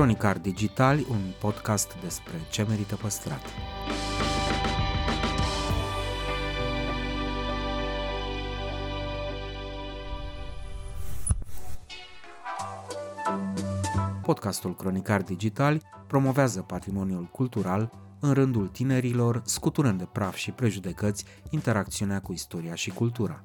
Cronicar Digitali, un podcast despre ce merită păstrat. Podcastul Cronicar Digitali promovează patrimoniul cultural în rândul tinerilor, scuturând de praf și prejudecăți interacțiunea cu istoria și cultura.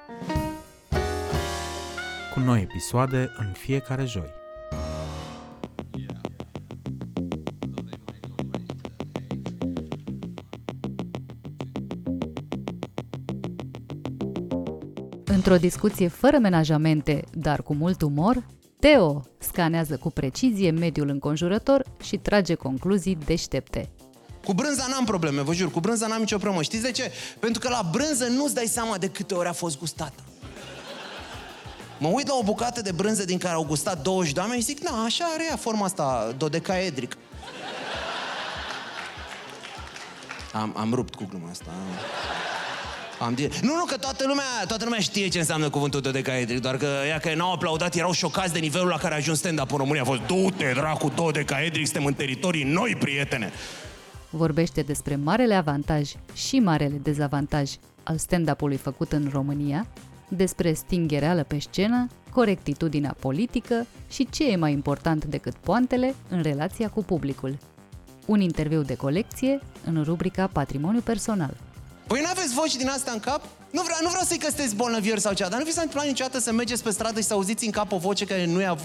cu noi episoade în fiecare joi. Într-o discuție fără menajamente, dar cu mult umor, Teo scanează cu precizie mediul înconjurător și trage concluzii deștepte. Cu brânza n-am probleme, vă jur, cu brânza n-am nicio problemă. Știți de ce? Pentru că la brânză nu-ți dai seama de câte ori a fost gustată. Mă uit la o bucată de brânză din care au gustat 20 de oameni și zic, na, așa are ea forma asta dodecaedric. Am, am rupt cu gluma asta. Am de... Nu, nu, că toată lumea, toată lumea știe ce înseamnă cuvântul dodecaedric, doar că ea că n-au aplaudat, erau șocați de nivelul la care a ajuns stand-up în România. A fost, du-te, dracu, dodecaedric, suntem în teritorii noi, prietene. Vorbește despre marele avantaj și marele dezavantaj al stand-up-ului făcut în România despre stinghereală pe scenă, corectitudinea politică și ce e mai important decât poantele în relația cu publicul. Un interviu de colecție în rubrica Patrimoniu personal. Păi nu aveți voci din asta în cap? Nu vreau, nu vreau să-i că sunteți bolnăvieri sau cea, dar nu vi s-a întâmplat niciodată să mergeți pe stradă și să auziți în cap o voce care nu, e a,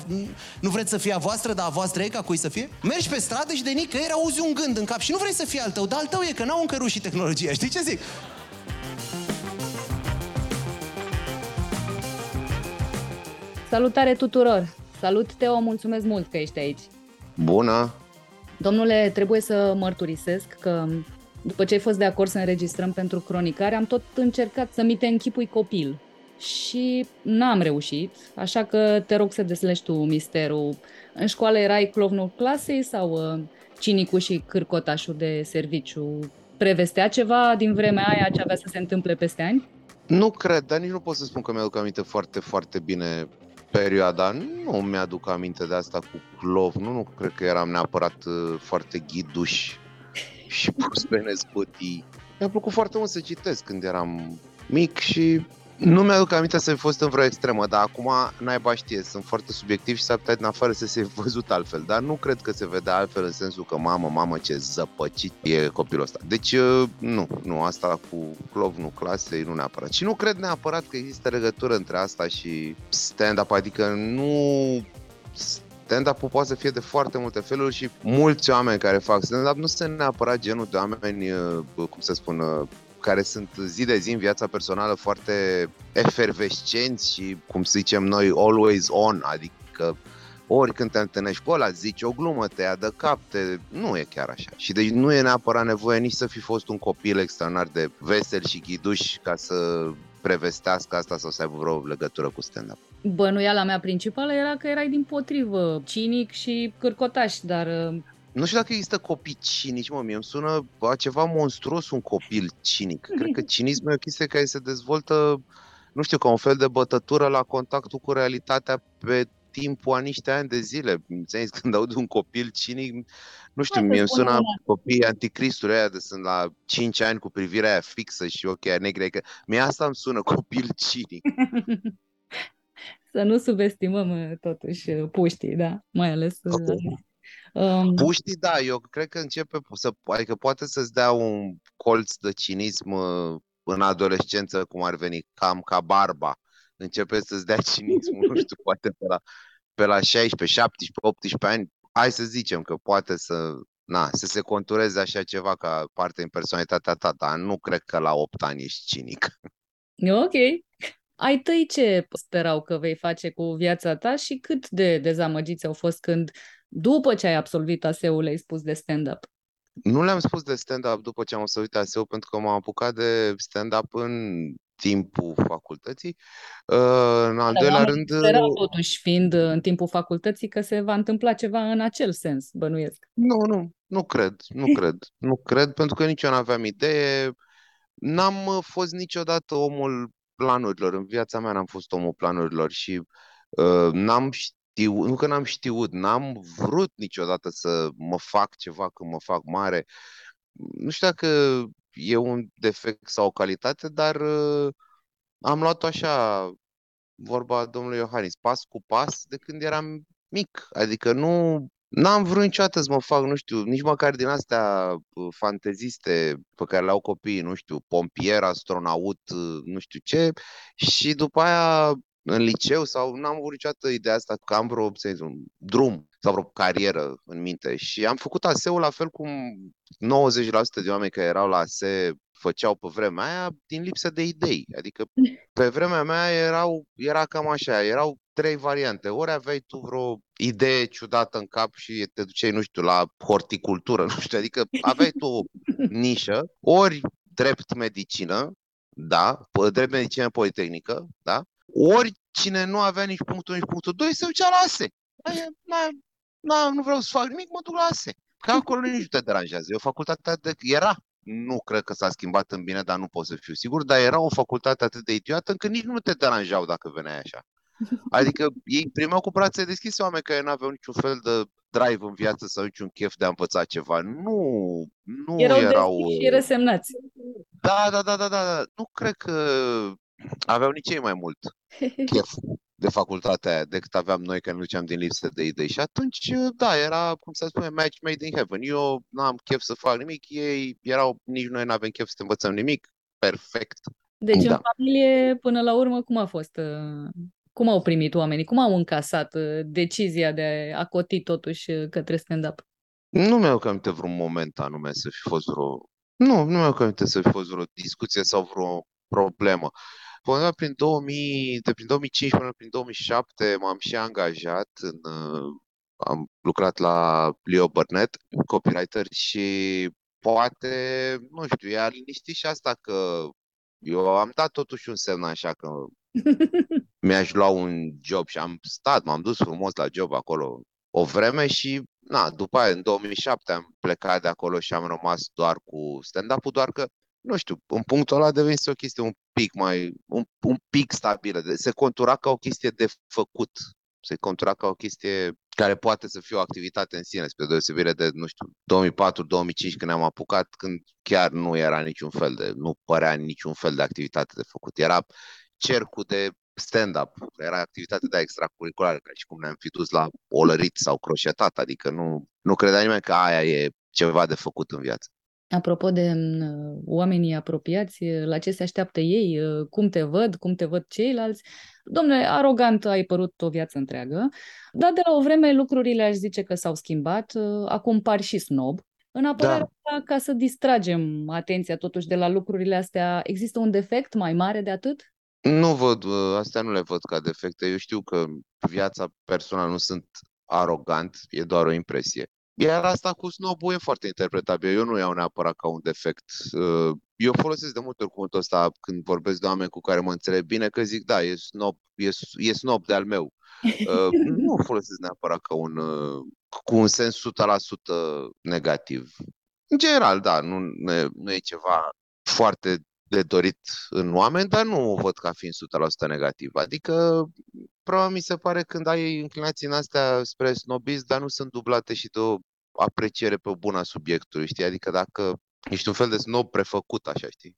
nu vreți să fie a voastră, dar a voastră e ca cui să fie? Mergi pe stradă și de nicăieri auzi un gând în cap și nu vrei să fie al tău, dar al tău e că n-au încă rușii tehnologia, știi ce zic? Salutare tuturor! Salut, Teo, mulțumesc mult că ești aici. Bună! Domnule, trebuie să mărturisesc că după ce ai fost de acord să înregistrăm pentru cronicare, am tot încercat să mi te închipui copil. Și n-am reușit, așa că te rog să deslești tu misterul. În școală erai clovnul clasei sau uh, cinicul și cârcotașul de serviciu? Prevestea ceva din vremea aia ce avea să se întâmple peste ani? Nu cred, dar nici nu pot să spun că mi-aduc aminte foarte, foarte bine perioada. Nu mi-aduc aminte de asta cu clov. Nu, nu cred că eram neapărat uh, foarte ghiduș și pus pe nespătii. Mi-a plăcut foarte mult să citesc când eram mic și nu mi-aduc aminte să fi fost în vreo extremă, dar acum naiba știe, sunt foarte subiectiv și s-ar putea din afară să se văzut altfel, dar nu cred că se vede altfel în sensul că mamă, mamă ce zăpăcit e copilul ăsta. Deci uh, nu, nu, asta cu clovnul clasei nu neapărat. Și nu cred neapărat că există legătură între asta și stand-up, adică nu stand-up poate să fie de foarte multe feluri și mulți oameni care fac stand-up nu sunt neapărat genul de oameni, uh, cum să spun, uh, care sunt zi de zi în viața personală foarte efervescenți și, cum să zicem noi, always on, adică ori când te întâlnești cu ăla, zici o glumă, te ia de cap, te... nu e chiar așa. Și deci nu e neapărat nevoie nici să fi fost un copil extraordinar de vesel și ghiduș ca să prevestească asta sau să aibă vreo legătură cu stand-up. Bănuiala mea principală era că erai din potrivă cinic și cârcotaș, dar nu știu dacă există copii cinici, mă, mie îmi sună a ceva monstruos un copil cinic. Cred că cinismul e o chestie care se dezvoltă, nu știu, ca un fel de bătătură la contactul cu realitatea pe timpul a niște ani de zile. Înțelegi? Când aud un copil cinic, nu știu, mie îmi sună copiii anticristului aia de sunt la 5 ani cu privirea aia fixă și ochii negri, că mie asta îmi sună copil cinic. Să nu subestimăm totuși puștii, da, mai ales okay. Um... Puștii, da, eu cred că începe să, adică poate să-ți dea un colț de cinism uh, în adolescență, cum ar veni, cam ca barba. Începe să-ți dea cinismul, nu știu, poate pe la, pe la 16, 17, 18 ani. Hai să zicem că poate să, na, să se contureze așa ceva ca parte în personalitatea ta, dar nu cred că la 8 ani ești cinic. Ok. Ai tăi ce sperau că vei face cu viața ta și cât de dezamăgiți au fost când după ce ai absolvit ASEul, ai spus de stand-up? Nu le-am spus de stand-up după ce am sărit ASEU, pentru că m-am apucat de stand-up în timpul facultății. Uh, în al Dar doilea oamenii rând, sperau totuși, fiind uh, în timpul facultății, că se va întâmpla ceva în acel sens, bănuiesc. nu, nu, nu cred, nu cred, nu cred, pentru că nici eu nu aveam idee. N-am uh, fost niciodată omul planurilor. În viața mea n-am fost omul planurilor și uh, n-am știut, nu că n-am știut, n-am vrut niciodată să mă fac ceva când mă fac mare. Nu știu dacă e un defect sau o calitate, dar uh, am luat-o așa, vorba domnului Iohannis, pas cu pas de când eram mic. Adică nu, n-am vrut niciodată să mă fac, nu știu, nici măcar din astea uh, fanteziste pe care le au copiii, nu știu, pompier, astronaut, uh, nu știu ce. Și după aia în liceu sau n-am avut niciodată ideea asta că am vreo, să zic, un drum sau vreo carieră în minte. Și am făcut ASE-ul la fel cum 90% de oameni care erau la ASE făceau pe vremea aia din lipsă de idei. Adică pe vremea mea erau, era cam așa, erau trei variante. Ori aveai tu vreo idee ciudată în cap și te duceai, nu știu, la horticultură, nu știu, adică aveai tu o nișă, ori drept medicină, da, drept medicină politehnică, da, ori cine nu avea nici punctul, nici punctul 2 se ducea la ASE. Aia, na, na, nu vreau să fac nimic, mă duc la ASE. Că acolo nici nu te deranjează. E o facultate de... Era, nu cred că s-a schimbat în bine, dar nu pot să fiu sigur, dar era o facultate atât de idiotă încât nici nu te deranjau dacă veneai așa. Adică ei primeau cu brațe deschise oameni care nu aveau niciun fel de drive în viață sau niciun chef de a învăța ceva. Nu, nu Erau, erau... deschiși și resemnați. Da, da, da, da, da, da. Nu cred că aveau nici ei mai mult chef de facultatea aia decât aveam noi când ne duceam din lipsă de idei. Și atunci, da, era, cum să spune, match made in heaven. Eu n-am chef să fac nimic, ei erau, nici noi n-avem chef să învățăm nimic. Perfect. Deci Da. în familie, până la urmă, cum a fost? uh, Cum au primit oamenii? Cum au încasat uh, decizia de a coti totuși uh, către stand-up? Nu mi-au aminte vreun moment anume să fi fost vreo... Nu, nu mi-au aminte să fi fost vreo discuție sau vreo problemă. Până prin 2000, de prin 2005 până prin 2007 m-am și angajat în, uh, am lucrat la Leo Burnett, copywriter și poate, nu știu, i-a liniștit și asta că eu am dat totuși un semn așa că mi-aș lua un job și am stat, m-am dus frumos la job acolo o vreme și na, după aia în 2007 am plecat de acolo și am rămas doar cu stand-up-ul, doar că nu știu, în punctul ăla a devenit o chestie un pic mai, un, un pic stabilă. De- Se contura ca o chestie de făcut. Se contura ca o chestie care poate să fie o activitate în sine, spre deosebire de, nu știu, 2004-2005 când ne-am apucat, când chiar nu era niciun fel de, nu părea niciun fel de activitate de făcut. Era cercul de stand-up, era activitate de extracurriculară, ca și cum ne-am fi dus la olărit sau croșetat, adică nu, nu credea nimeni că aia e ceva de făcut în viață. Apropo de uh, oamenii apropiați, uh, la ce se așteaptă ei, uh, cum te văd, cum te văd ceilalți. Domnule, arogant ai părut o viață întreagă, dar de la o vreme lucrurile aș zice că s-au schimbat, uh, acum par și snob. În apărarea ta, ca să distragem atenția totuși de la lucrurile astea, există un defect mai mare de atât? Nu văd, uh, astea nu le văd ca defecte. Eu știu că viața personală nu sunt arogant, e doar o impresie. Iar asta cu snobul e foarte interpretabil. Eu nu iau neapărat ca un defect. Uh, Eu folosesc de multe ori cuvântul ăsta când vorbesc de oameni cu care mă înțeleg bine, că zic, da, e snob, e, e snob de-al meu. Uh, Nu o folosesc neapărat ca un, uh, cu un sens 100% negativ. În general, da, nu, nu e- nu e ceva foarte de dorit în oameni, dar nu o văd ca fiind 100% negativ. Adică, probabil mi se pare când ai inclinații în astea spre snobism, dar nu sunt dublate și de o apreciere pe bună a subiectului, știi? Adică dacă ești un fel de snob prefăcut, așa, știi?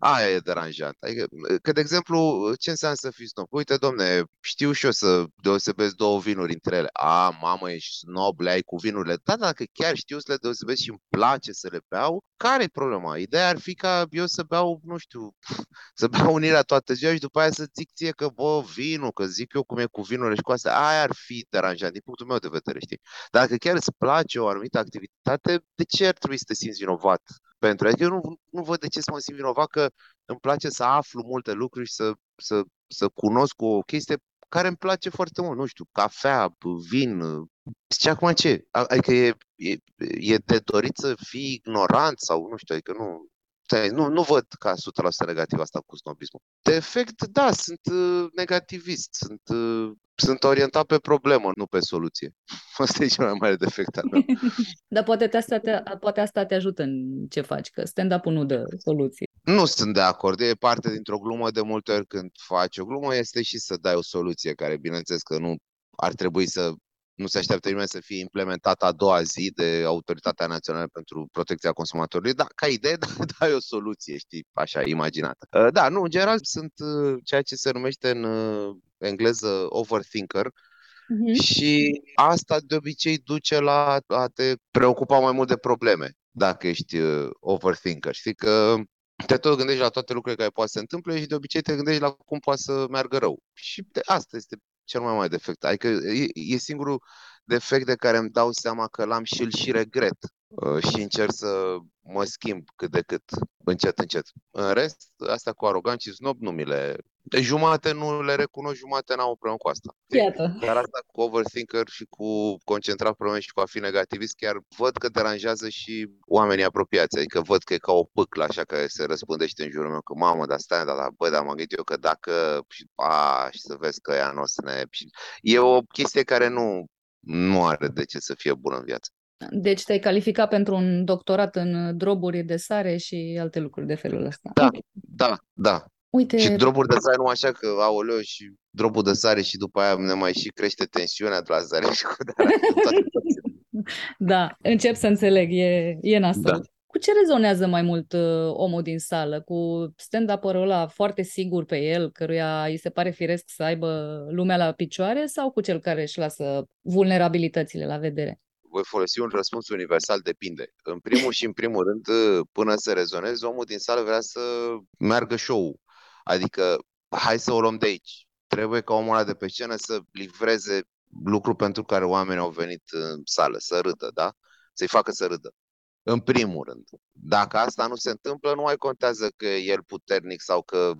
Aia e deranjant. Adică, că, de exemplu, ce înseamnă să fii snob? Uite, domne, știu și eu să deosebesc două vinuri între ele. A, mamă, ești snob, le ai cu vinurile. Da, dacă chiar știu să le deosebesc și îmi place să le beau, care e problema? Ideea ar fi ca eu să beau, nu știu, să beau unirea toată ziua și după aia să zic ție că, bă, vinul, că zic eu cum e cu vinurile și cu astea. Aia ar fi deranjant, din punctul meu de vedere, știi? Dacă chiar îți place o anumită activitate, de ce ar trebui să te simți vinovat pentru? Adică eu nu, nu văd de ce să mă simt vinovat că îmi place să aflu multe lucruri și să, să, să cunosc o chestie care îmi place foarte mult, nu știu, cafea, vin, și acum ce? Adică e, e, e de dorit să fii ignorant sau nu știu, adică nu, nu, nu văd ca 100% negativ asta cu snobismul. De efect, da, sunt uh, negativist, sunt, uh, sunt orientat pe problemă, nu pe soluție. Asta e cel mai mare defect al meu. Dar poate asta, te, poate asta te ajută în ce faci, că stand-up-ul nu dă soluție. Nu sunt de acord. E parte dintr-o glumă de multe ori când faci o glumă, este și să dai o soluție care, bineînțeles că nu ar trebui să nu se așteaptă nimeni să fie implementată a doua zi de Autoritatea Națională pentru Protecția Consumatorului. Da, ca idee, da, dai o soluție, știi, așa, imaginată. Uh, da, nu, în general sunt uh, ceea ce se numește în uh, engleză overthinker, uh-huh. și asta de obicei duce la a te preocupa mai mult de probleme dacă ești overthinker. Știi că te tot gândești la toate lucrurile care poate să se întâmple și de obicei te gândești la cum poate să meargă rău. Și de asta este cel mai mare defect. Adică e, e singurul defect de care îmi dau seama că l-am și îl și regret uh, și încerc să mă schimb cât de cât, încet, încet. În rest, asta cu arogant și snob nu mi le... De jumate nu le recunosc, jumate n-au o problemă cu asta. Iată. Dar asta cu overthinker și cu concentrat probleme și cu a fi negativist, chiar văd că deranjează și oamenii apropiați. Adică văd că e ca o pâclă așa care se răspândește în jurul meu, că mamă, dar stai, dar, dar bă, dar mă gândit eu că dacă... Și, a, și să vezi că ea nu o să ne... Și e o chestie care nu, nu are de ce să fie bună în viață. Deci te-ai calificat pentru un doctorat în droburi de sare și alte lucruri de felul ăsta. Da, da, da. Uite... Și droburi de sare nu așa că, aoleu, și drobul de sare și după aia ne mai și crește tensiunea de la sare și cu Da, încep să înțeleg, e, e nasol. Da. Cu ce rezonează mai mult uh, omul din sală? Cu stand-up-ul ăla foarte sigur pe el, căruia îi se pare firesc să aibă lumea la picioare, sau cu cel care își lasă vulnerabilitățile la vedere? voi folosi un răspuns universal, depinde. În primul și în primul rând, până să rezonezi, omul din sală vrea să meargă show Adică, hai să o luăm de aici. Trebuie ca omul ăla de pe scenă să livreze lucru pentru care oamenii au venit în sală, să râdă, da? Să-i facă să râdă. În primul rând. Dacă asta nu se întâmplă, nu mai contează că e el puternic sau că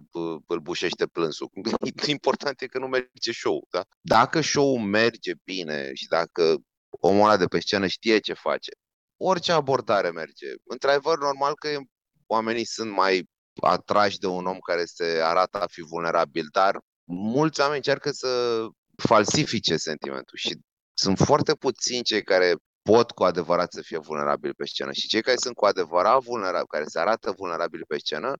îl bușește plânsul. Important e că nu merge show, da? Dacă show merge bine și dacă omul ăla de pe scenă știe ce face, orice abordare merge. Într-adevăr, normal că oamenii sunt mai atrași de un om care se arată a fi vulnerabil, dar mulți oameni încearcă să falsifice sentimentul și sunt foarte puțini cei care pot cu adevărat să fie vulnerabili pe scenă și cei care sunt cu adevărat vulnerabili, care se arată vulnerabili pe scenă,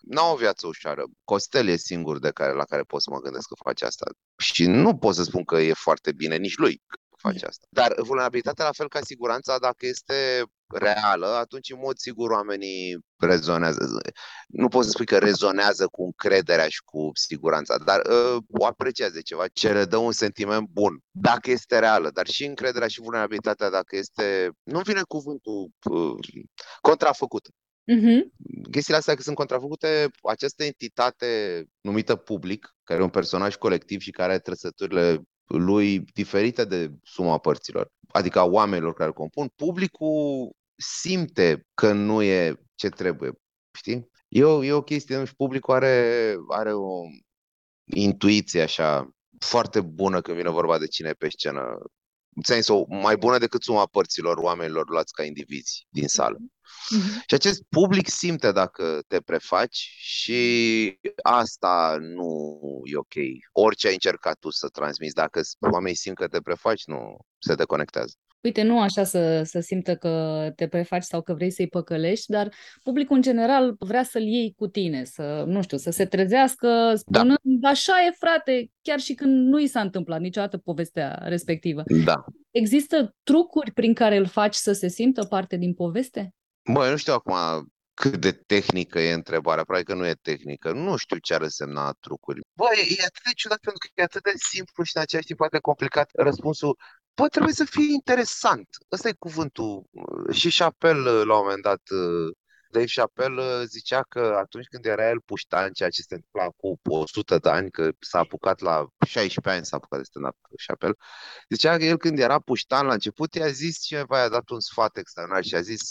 n-au o viață ușoară. Costel e singur de care, la care pot să mă gândesc că face asta. Și nu pot să spun că e foarte bine nici lui face asta. Dar vulnerabilitatea, la fel ca siguranța, dacă este reală, atunci în mod sigur oamenii rezonează. Nu pot să spui că rezonează cu încrederea și cu siguranța, dar uh, o apreciază ceva ce le dă un sentiment bun, dacă este reală, dar și încrederea și vulnerabilitatea dacă este, nu vine cuvântul uh, contrafăcută. Uh-huh. Chestiile astea că sunt contrafăcute, această entitate numită public, care e un personaj colectiv și care are trăsăturile lui diferite de suma părților, adică a oamenilor care îl compun, publicul simte că nu e ce trebuie, știi? E o, e o chestie, și publicul are, are o intuiție așa foarte bună când vine vorba de cine e pe scenă. Ți o mai bună decât suma părților oamenilor luați ca indivizi din sală. Mm-hmm. Și acest public simte dacă te prefaci și asta nu e ok. Orice ai încercat tu să transmiți, dacă oamenii simt că te prefaci, nu se deconectează. Uite, nu așa să, să simtă că te prefaci sau că vrei să-i păcălești, dar publicul în general vrea să-l iei cu tine, să, nu știu, să se trezească spunând, da. așa e frate, chiar și când nu i s-a întâmplat niciodată povestea respectivă. Da. Există trucuri prin care îl faci să se simtă parte din poveste? Băi, nu știu acum cât de tehnică e întrebarea, probabil că nu e tehnică. Nu știu ce ar însemna trucuri. Băi, e atât de ciudat pentru că e atât de simplu și în același timp poate complicat răspunsul. Bă, trebuie să fie interesant. Ăsta e cuvântul. Și Chappelle, la un moment dat, Dave Chappelle zicea că atunci când era el puștan, ceea ce se întâmpla cu 100 de ani, că s-a apucat la 16 ani, s-a apucat de stand-up Chappelle, zicea că el când era puștan la început, i-a zis cineva, i-a dat un sfat extraordinar și a zis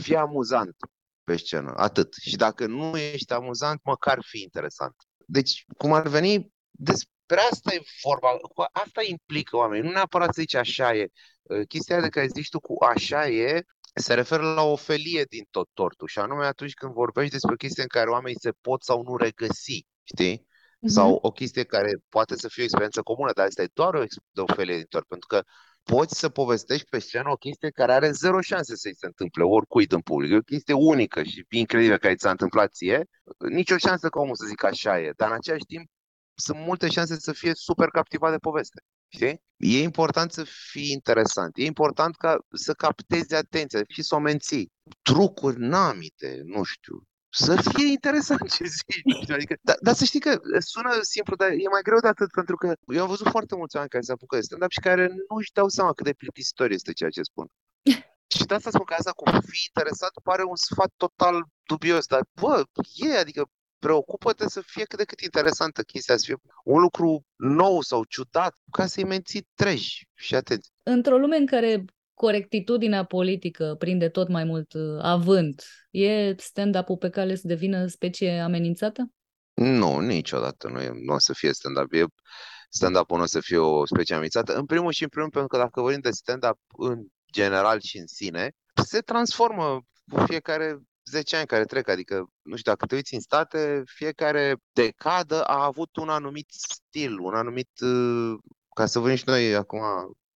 fii amuzant pe scenă, atât. Și dacă nu ești amuzant, măcar fi interesant. Deci, cum ar veni, des, despre asta e vorba, asta implică oamenii, nu neapărat să zici așa e. Uh, chestia de care zici tu cu așa e, se referă la o felie din tot tortul și anume atunci când vorbești despre chestii în care oamenii se pot sau nu regăsi, știi? Mm-hmm. Sau o chestie care poate să fie o experiență comună, dar asta e doar o, o felie din tort, pentru că poți să povestești pe scenă o chestie care are zero șanse să-i se întâmple oricui în public. E o chestie unică și incredibilă care ți s-a întâmplat ție. Nicio șansă ca omul să zică așa e, dar în același timp sunt multe șanse să fie super captivat de poveste. Știi? E important să fii interesant. E important ca să captezi atenția și să o menții. Trucuri namite, nu știu, să fie interesant ce zici. Adică, dar, dar să știi că sună simplu, dar e mai greu de atât, pentru că eu am văzut foarte mulți oameni care se apucă de stand-up și care nu își dau seama cât de plictisitor este ceea ce spun. și de asta spun că asta cu fi interesat pare un sfat total dubios, dar bă, e, adică preocupă-te să fie cât de cât interesantă chestia, să fie un lucru nou sau ciudat, ca să-i menții treji și atenți. Într-o lume în care corectitudinea politică prinde tot mai mult uh, avânt, e stand-up-ul pe care să devină specie amenințată? Nu, niciodată nu, e, nu o să fie stand-up. E, stand-up-ul nu o să fie o specie amenințată. În primul și în primul pentru că dacă vorbim de stand-up în general și în sine, se transformă fiecare 10 ani care trec, adică, nu știu, dacă te uiți în state, fiecare decadă a avut un anumit stil, un anumit, uh, ca să vedem și noi acum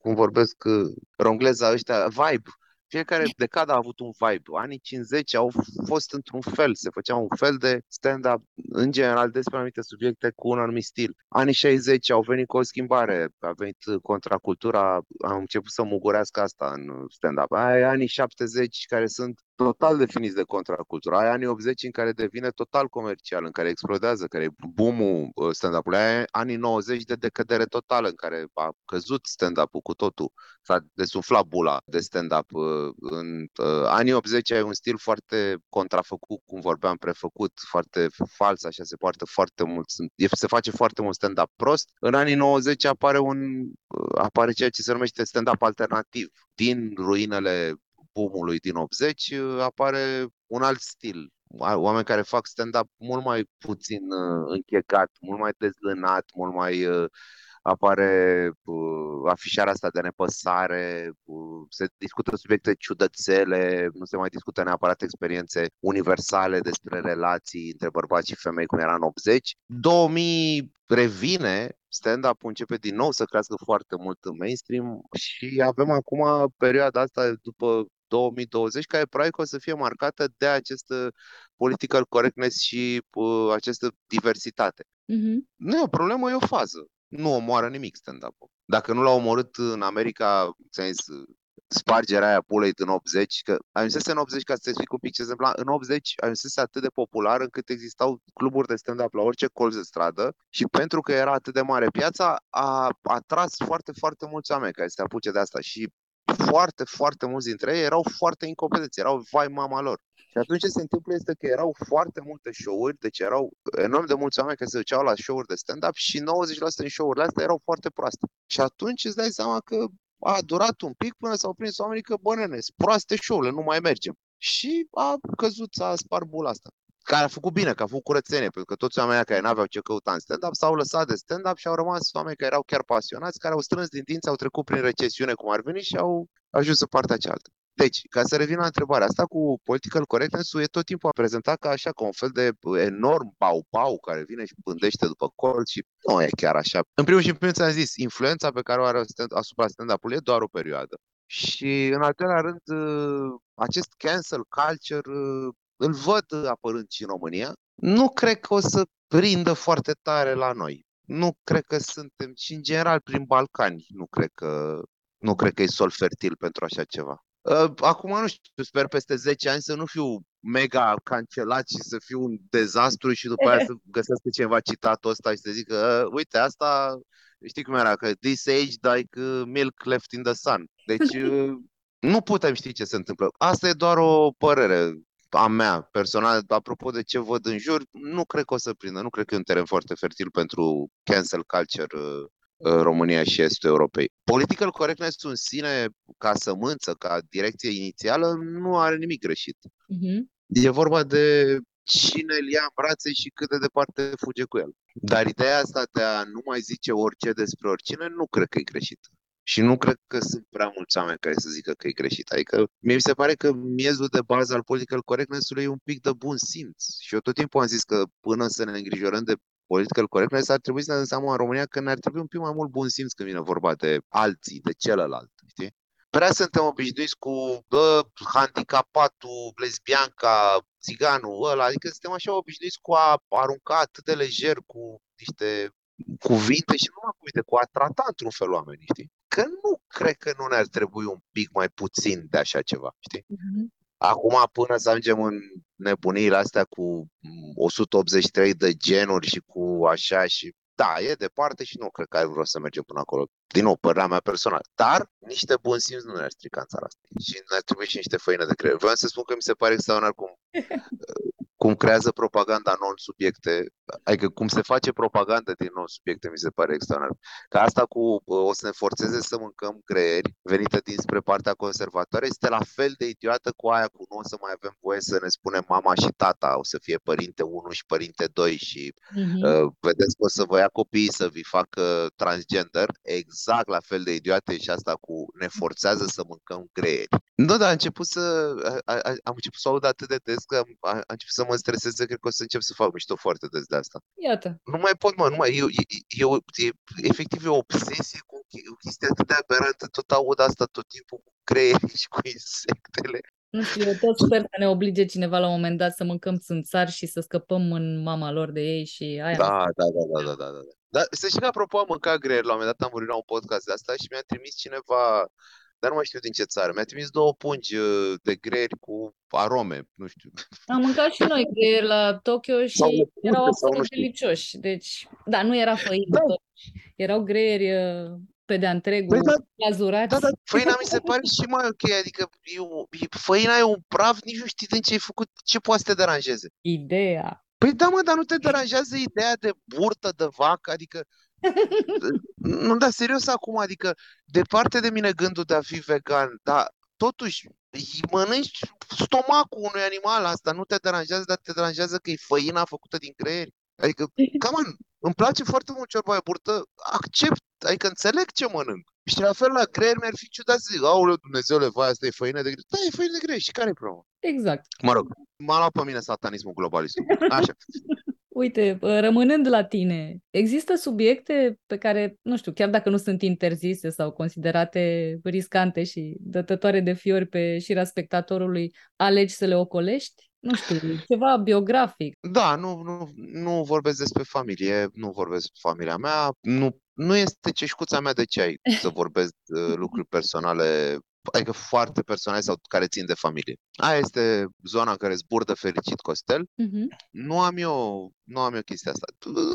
cum vorbesc uh, rongleza ăștia, vibe. Fiecare decadă a avut un vibe. Anii 50 au fost într-un fel, se făcea un fel de stand-up, în general, despre anumite subiecte cu un anumit stil. Anii 60 au venit cu o schimbare, a venit contracultura, am început să mugurească asta în stand-up. Ai anii 70 care sunt total definiți de contracultură. Ai anii 80 în care devine total comercial, în care explodează, care e boom-ul uh, stand-up-ului. Ai anii 90 de decădere totală, în care a căzut stand-up-ul cu totul. S-a desuflat bula de stand-up. Uh, în uh, anii 80 ai un stil foarte contrafăcut, cum vorbeam, prefăcut, foarte fals, așa se poartă foarte mult. Se face foarte mult stand-up prost. În anii 90 apare un apare ceea ce se numește stand-up alternativ. Din ruinele boom din 80, uh, apare un alt stil. Oameni care fac stand-up mult mai puțin uh, închegat, mult mai dezlânat, mult mai uh, apare uh, afișarea asta de nepăsare, uh, se discută subiecte ciudățele, nu se mai discută neapărat experiențe universale despre relații între bărbați și femei cum era în 80. 2000 revine, stand-up începe din nou să crească foarte mult în mainstream și avem acum perioada asta după 2020, care probabil că o să fie marcată de această political correctness și uh, această diversitate. Mm-hmm. Nu e o problemă, e o fază. Nu omoară nimic stand-up-ul. Dacă nu l-a omorât în America, ți-am zis, spargerea aia pulei în 80, că ajunsese în 80, ca să te explic un pic ce se în 80 ajunsese atât de popular încât existau cluburi de stand-up la orice colț de stradă și pentru că era atât de mare piața, a atras foarte, foarte mulți oameni care se apuce de asta și foarte, foarte mulți dintre ei erau foarte incompetenți, erau vai mama lor. Și atunci ce se întâmplă este că erau foarte multe show-uri, deci erau enorm de mulți oameni care se duceau la show-uri de stand-up și 90% din show-urile astea erau foarte proaste. Și atunci îți dai seama că a durat un pic până s-au prins oamenii că, bă, nene, proaste show-urile, nu mai mergem. Și a căzut, a spart bula asta care a făcut bine, că a făcut curățenie, pentru că toți oamenii care n-aveau ce căuta în stand-up s-au lăsat de stand-up și au rămas oameni care erau chiar pasionați, care au strâns din dinți, au trecut prin recesiune cum ar veni și au ajuns în partea cealaltă. Deci, ca să revin la întrebarea asta cu political correctness e tot timpul a prezentat ca așa, ca un fel de enorm pau-pau care vine și pândește după colț și nu e chiar așa. În primul și în primul am zis, influența pe care o are asupra stand-up-ului e doar o perioadă. Și în al treilea rând, acest cancel culture îl văd apărând și în România. Nu cred că o să prindă foarte tare la noi. Nu cred că suntem, și în general prin Balcani, nu cred că, nu cred că e sol fertil pentru așa ceva. Ă, acum nu știu, sper peste 10 ani să nu fiu mega cancelat și să fiu un dezastru și după aia să găsesc cineva citatul ăsta și să zică, ă, uite, asta, știi cum era, că this age like uh, milk left in the sun. Deci nu putem ști ce se întâmplă. Asta e doar o părere a mea personal, apropo de ce văd în jur, nu cred că o să prindă, nu cred că e un teren foarte fertil pentru cancel culture uh, uh, România și Estul Europei. Political correctness în sine, ca sămânță, ca direcție inițială, nu are nimic greșit. Uh-huh. E vorba de cine îl ia în brațe și cât de departe fuge cu el. Dar ideea asta de a nu mai zice orice despre oricine, nu cred că e greșită. Și nu cred că sunt prea mulți oameni care să zică că e greșit. Adică mie mi se pare că miezul de bază al political correctness-ului e un pic de bun simț. Și eu tot timpul am zis că până să ne îngrijorăm de political correctness ar trebui să ne dăm seama în România că ne-ar trebui un pic mai mult bun simț când vine vorba de alții, de celălalt, știi? Prea suntem obișnuiți cu bă, handicapatul, lesbianca, țiganul ăla, adică suntem așa obișnuiți cu a arunca atât de lejer cu niște cuvinte și nu numai cuvinte, cu a trata într-un fel oamenii, știi? Că nu cred că nu ne-ar trebui un pic mai puțin de așa ceva, știi? Uh-huh. Acum, până să ajungem în nebuniile astea cu 183 de genuri și cu așa și da, e departe și nu cred că ai vreo să mergem până acolo. Din nou, părerea mea personală. Dar niște bun simț nu ne-ar strica în țara asta. Și ne-ar trebui și niște făină de creier. Vreau să spun că mi se pare extraordinar cum cum creează propaganda non-subiecte, adică cum se face propaganda din non-subiecte, mi se pare extraordinar. Că asta cu o să ne forțeze să mâncăm creieri venită dinspre partea conservatoare este la fel de idiotă cu aia cu nu o să mai avem voie să ne spunem mama și tata, o să fie părinte 1 și părinte 2 și uh-huh. uh, vedeți că o să vă ia copiii să vi facă transgender, exact la fel de idiotă și asta cu ne forțează să mâncăm creieri. Nu, dar a început să, a, a, am început să aud atât de des că a, a început să mă streseze, cred că o să încep să fac mișto foarte des de asta. Iată. Nu mai pot, mă, nu mai, e, e, e, e efectiv e o obsesie cu o chestie atât de aberantă, tot aud asta tot timpul cu creierii și cu insectele. Nu știu, eu tot sper să ne oblige cineva la un moment dat să mâncăm țânțari și să scăpăm în mama lor de ei și aia. Da, da, da, da, da, da, da. Dar să știi că apropo am mâncat greier, la un moment dat am vorbit la un podcast de asta și mi-a trimis cineva dar nu mai știu din ce țară. Mi-a trimis două pungi uh, de greieri cu arome, nu știu. Am mâncat și noi greieri la Tokyo și sau erau absolut delicioși. Deci, da, nu era făină. Da. Erau greieri uh, pe de-a întregul, păi, da, glazurați. Da, da, făina mi se pare și mai ok, adică e, e, făina e un praf, nici nu știi din ce ai făcut, ce poate să te deranjeze. Ideea. Păi da, mă, dar nu te deranjează ideea de burtă de vacă, adică nu, dar serios acum, adică departe de mine gândul de a fi vegan, dar totuși mănânci stomacul unui animal, asta nu te deranjează, dar te deranjează că e făina făcută din creieri. Adică, cam îmi place foarte mult ciorba de burtă, accept, adică înțeleg ce mănânc. Și la fel la creier mi-ar fi ciudat să zic, aoleu, Dumnezeule, vai, asta e făină de greier. Da, e făină de greier și care e problema? Exact. Mă rog, m-a luat pe mine satanismul globalist. Așa. Uite, rămânând la tine, există subiecte pe care, nu știu, chiar dacă nu sunt interzise sau considerate riscante și dătătoare de fiori pe șira spectatorului, alegi să le ocolești? Nu știu, ceva biografic. Da, nu, nu, nu vorbesc despre familie, nu vorbesc despre familia mea, nu, nu este ceșcuța mea de ceai să vorbesc uh, lucruri personale adică foarte personale sau care țin de familie. Aia este zona în care zburdă fericit Costel. Uh-huh. Nu am eu nu am eu chestia asta.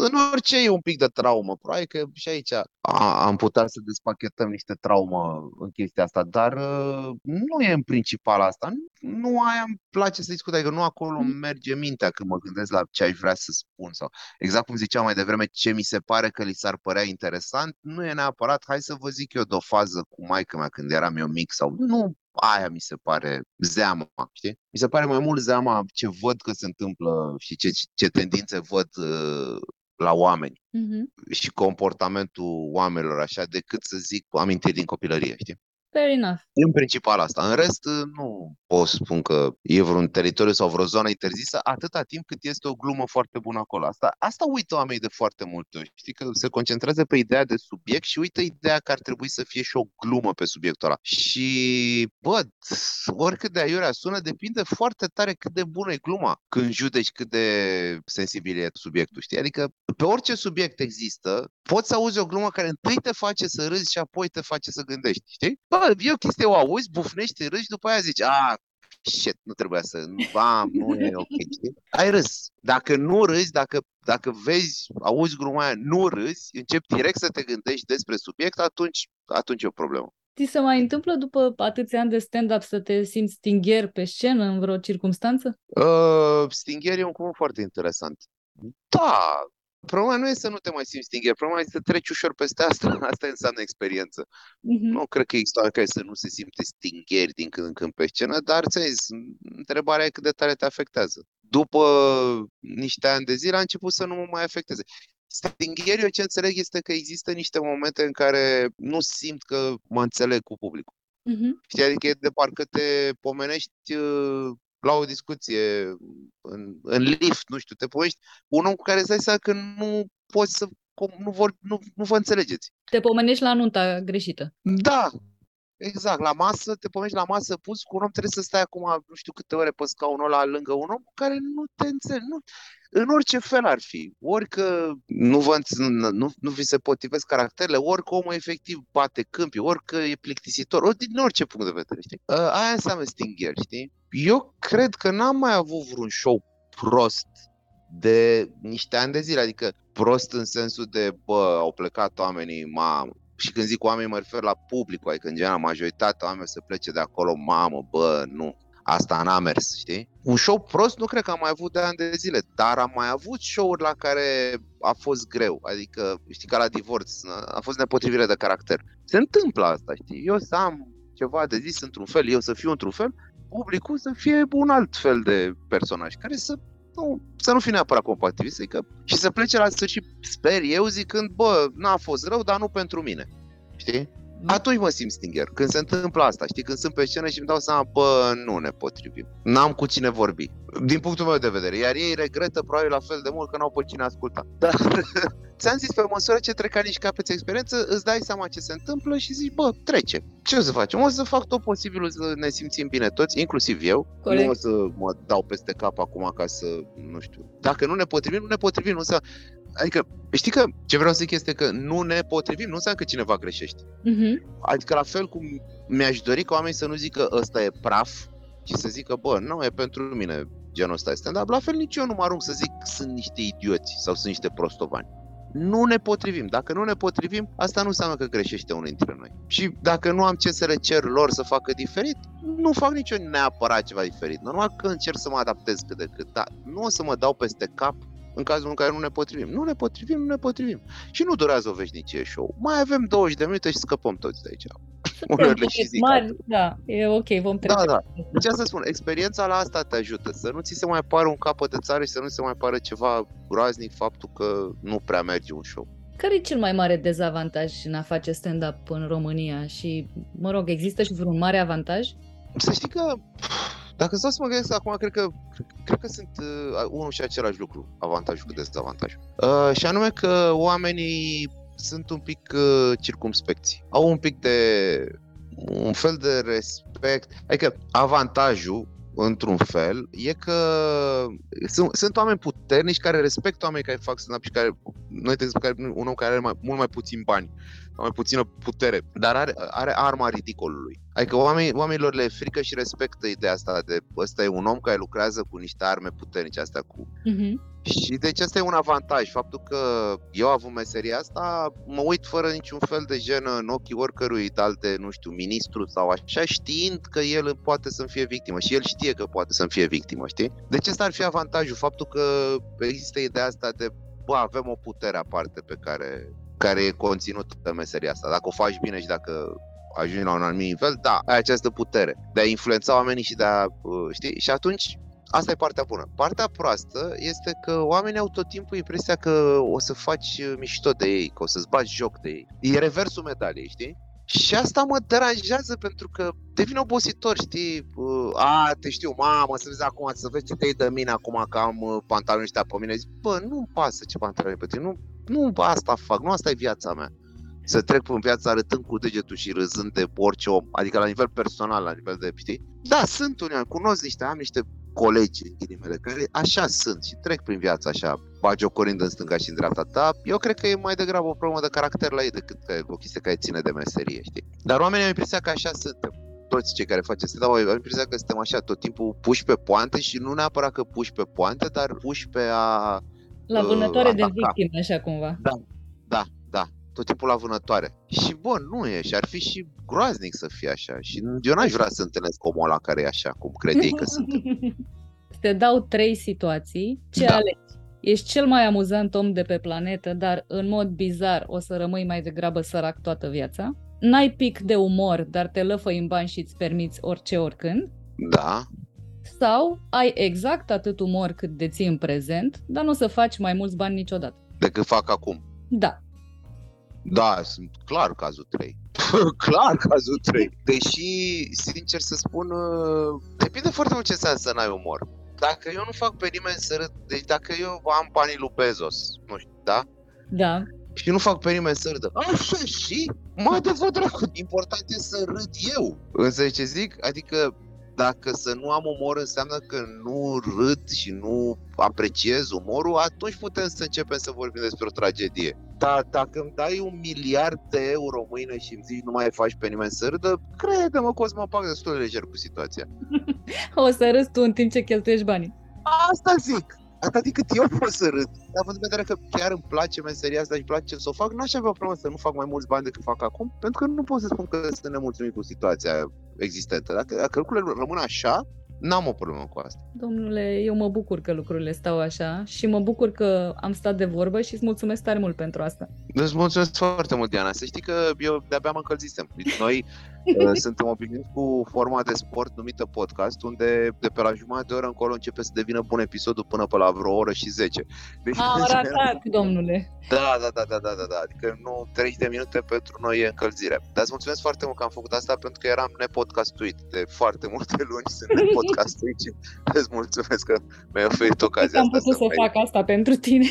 În orice e un pic de traumă. Probabil că și aici a, am putea să despachetăm niște traumă în chestia asta, dar uh, nu e în principal asta. Nu, nu aia îmi place să discut, adică nu acolo mm. merge mintea când mă gândesc la ce aș vrea să spun sau exact cum ziceam mai devreme, ce mi se pare că li s-ar părea interesant, nu e neapărat, hai să vă zic eu de o fază cu maica mea când eram eu mic sau nu aia mi se pare zeama, știi? Mi se pare mai mult zeama ce văd că se întâmplă și ce, ce tendințe văd uh, la oameni uh-huh. și comportamentul oamenilor așa, decât să zic amintiri din copilărie, știi? Fair enough. În principal asta. În rest, nu pot spun că e vreun teritoriu sau vreo zonă interzisă atâta timp cât este o glumă foarte bună acolo. Asta, asta uită oamenii de foarte multe ori. Știi că se concentrează pe ideea de subiect și uită ideea că ar trebui să fie și o glumă pe subiectul ăla. Și, bă, oricât de aiurea sună, depinde foarte tare cât de bună e gluma când judeci cât de sensibil e subiectul, știi? Adică pe orice subiect există, poți să auzi o glumă care întâi te face să râzi și apoi te face să gândești, știi? Bă, e o chestie, o auzi, bufnești, râzi, după aia zici, a, shit, nu trebuia să, bam, nu e ok, știi? Ai râs. Dacă nu râzi, dacă, dacă vezi, auzi gluma aia, nu râzi, începi direct să te gândești despre subiect, atunci, atunci e o problemă. Ți se mai întâmplă după atâția ani de stand-up să te simți stingher pe scenă în vreo circunstanță? Uh, stingher e un cuvânt foarte interesant. Da, Problema nu e să nu te mai simți stingher, problema e să treci ușor peste asta. Asta înseamnă experiență. Uh-huh. Nu cred că există care să nu se simte stingheri din când în când pe scenă, dar ți zis, întrebarea e cât de tare te afectează. după niște ani de zile a început să nu mă mai afecteze. Stingherii, eu ce înțeleg este că există niște momente în care nu simt că mă înțeleg cu publicul. Mhm. Știi, adică e de parcă te pomenești uh, la o discuție în, în lift, nu știu, te pomești cu un om cu care îți dai seama că nu poți să, com- nu, vor, nu, nu vă înțelegeți. Te pomenești la nunta greșită. Da, exact, la masă, te pomești la masă pus cu un om, trebuie să stai acum nu știu câte ore pe scaunul ăla lângă un om care nu te înțelege, nu, în orice fel ar fi, ori că nu, vă, înț- nu, nu, nu vi se potrivesc caracterele, ori că omul efectiv bate câmpii, ori că e plictisitor, ori din orice punct de vedere, știi? Uh, aia înseamnă stingher, știi? Eu cred că n-am mai avut vreun show prost de niște ani de zile, adică prost în sensul de, bă, au plecat oamenii, mamă, și când zic oameni mă refer la publicul, adică în general majoritatea oamenilor să plece de acolo, mamă, bă, nu, asta n-a mers, știi? Un show prost nu cred că am mai avut de ani de zile, dar am mai avut show-uri la care a fost greu, adică, știi, ca la divorț, a fost nepotrivire de caracter. Se întâmplă asta, știi? Eu să am ceva de zis într-un fel, eu să fiu într-un fel, publicul să fie un alt fel de personaj, care să nu, să nu fie neapărat compatibil, adică, și să plece la sfârșit, sper eu, zicând, bă, n-a fost rău, dar nu pentru mine. Știi? Atunci mă simt stinger, când se întâmplă asta, știi, când sunt pe scenă și îmi dau seama, bă, nu ne potrivim, n-am cu cine vorbi, din punctul meu de vedere, iar ei regretă probabil la fel de mult că n-au pe cine asculta. Dar ți-am zis, pe măsură ce trec ani și capeți experiență, îți dai seama ce se întâmplă și zici, bă, trece. Ce o să facem? O să fac tot posibilul să ne simțim bine toți, inclusiv eu. Corect. Nu o să mă dau peste cap acum ca să, nu știu. Dacă nu ne potrivim, nu ne potrivim. Nu să... Adică, știi că ce vreau să zic este că nu ne potrivim, nu înseamnă că cineva greșește. Mhm. Adică la fel cum mi-aș dori ca oamenii să nu zică ăsta e praf, ci să zică, bă, nu e pentru mine genul ăsta este stand La fel nici eu nu mă arunc să zic sunt niște idioți sau sunt niște prostovani. Nu ne potrivim. Dacă nu ne potrivim, asta nu înseamnă că greșește unul dintre noi. Și dacă nu am ce să le cer lor să facă diferit, nu fac nici eu neapărat ceva diferit. Normal că încerc să mă adaptez cât de cât, dar nu o să mă dau peste cap în cazul în care nu ne potrivim. Nu ne potrivim, nu ne potrivim. Și nu durează o veșnicie show. Mai avem 20 de minute și scăpăm toți de aici. Uneori le și zic Mari, atât. da, e ok, vom trece. Da, da. Deci asta spun, experiența la asta te ajută, să nu ți se mai pară un capăt de țară și să nu se mai pară ceva groaznic faptul că nu prea merge un show. Care e cel mai mare dezavantaj în a face stand-up în România? Și, mă rog, există și vreun mare avantaj? Să știi că, dacă stau să mă gândesc acum, cred că, cred că sunt uh, unul și același lucru, avantajul cu dezavantajul. Uh, și anume că oamenii sunt un pic uh, circumspecți. Au un pic de, un fel de respect. Adică avantajul într-un fel, e că sunt, sunt oameni puternici care respectă oamenii care fac stand-up și care, noi de exemplu, care, un om care are mai, mult mai puțin bani, mai puțină putere, dar are, are arma ridicolului. Adică oamenii, oamenilor le e frică și respectă ideea asta de ăsta e un om care lucrează cu niște arme puternice, astea cu Mhm. și deci asta e un avantaj, faptul că eu avut meseria asta, mă uit fără niciun fel de jenă în ochii oricărui de alte, nu știu, ministru sau așa, știind că el poate să-mi fie victimă și el știe că poate să-mi fie victimă, știi? Deci ăsta ar fi avantajul, faptul că există ideea asta de, bă, avem o putere aparte pe care, care e conținută în meseria asta. Dacă o faci bine și dacă ajungi la un anumit nivel, da, ai această putere de a influența oamenii și de a, uh, știi? Și atunci Asta e partea bună. Partea proastă este că oamenii au tot timpul impresia că o să faci uh, mișto de ei, că o să-ți bagi joc de ei. E reversul medaliei, știi? Și asta mă deranjează pentru că devin obositor, știi? Uh, A, te știu, mamă, să vezi acum, să vezi ce te de mine acum că am uh, pantaloni ăștia pe mine. Zic, bă, nu-mi pasă ce pantaloni pe tine, nu, nu asta fac, nu asta e viața mea. Să trec prin viața arătând cu degetul și râzând de orice om, adică la nivel personal, la nivel de, știi? Da, sunt unii, cunosc niște, am niște colegi, în ghilimele, care așa sunt și trec prin viața așa, bagiocorind în stânga și în dreapta ta, eu cred că e mai degrabă o problemă de caracter la ei decât că o chestie care ține de meserie, știi? Dar oamenii au impresia că așa suntem. Toți cei care face stand au impresia că suntem așa tot timpul puși pe poante și nu neapărat că puși pe poante, dar puși pe a... La Uh, vânătoare de ataca. victime, așa cumva. Da, da, da, tot timpul la vânătoare. Și bun, nu e și ar fi și groaznic să fie așa. Și eu n-aș vrea să întâlnesc omul ăla care e așa, cum cred ei că sunt. Te dau trei situații. Ce Da. alegi? Ești cel mai amuzant om de pe planetă, dar în mod bizar o să rămâi mai degrabă sărac toată viața. N-ai pic de umor, dar te lăfăi în bani și îți permiți orice oricând. Da, sau ai exact atât umor cât deții în prezent, dar nu o să faci mai mulți bani niciodată. Decât fac acum. Da. Da, sunt clar cazul 3. clar cazul 3. Deși, sincer să spun, uh, depinde foarte mult ce înseamnă să n-ai umor. Dacă eu nu fac pe nimeni să râd, deci dacă eu am banii lui Bezos, nu știu, da? Da. Și nu fac pe nimeni să râdă. Așa și? Mai de vă dracu, important e să râd eu. Însă ce zic? Adică dacă să nu am umor înseamnă că nu râd și nu apreciez umorul, atunci putem să începem să vorbim despre o tragedie. Dar dacă îmi dai un miliard de euro mâine și îmi zici nu mai faci pe nimeni să râdă, crede-mă că o să mă fac destul de lejer cu situația. o să râzi tu în timp ce cheltuiești banii. Asta zic atât cât eu pot să râd. Dar având în vedere că chiar îmi place meseria asta și îmi place să o fac, n-aș avea o problemă să nu fac mai mulți bani decât fac acum, pentru că nu pot să spun că sunt nemulțumit cu situația existentă. Dacă, dacă lucrurile rămân așa, N-am o problemă cu asta. Domnule, eu mă bucur că lucrurile stau așa și mă bucur că am stat de vorbă și îți mulțumesc tare mult pentru asta. Îți mulțumesc foarte mult, Diana. Să știi că eu de-abia mă încălzisem. Noi uh, suntem obișnuiți cu forma de sport numită podcast, unde de pe la jumătate de oră încolo începe să devină bun episodul până pe la vreo oră și 10. Deci, am ratat, domnule. Da, da, da, da, da, da, da. Adică nu 30 de minute pentru noi e încălzire. Dar îți mulțumesc foarte mult că am făcut asta pentru că eram nepodcastuit de foarte multe luni. Sunt nepodcastuit și îți mulțumesc că mi-ai oferit ocazia asta. Am putut să, să fac asta pentru tine.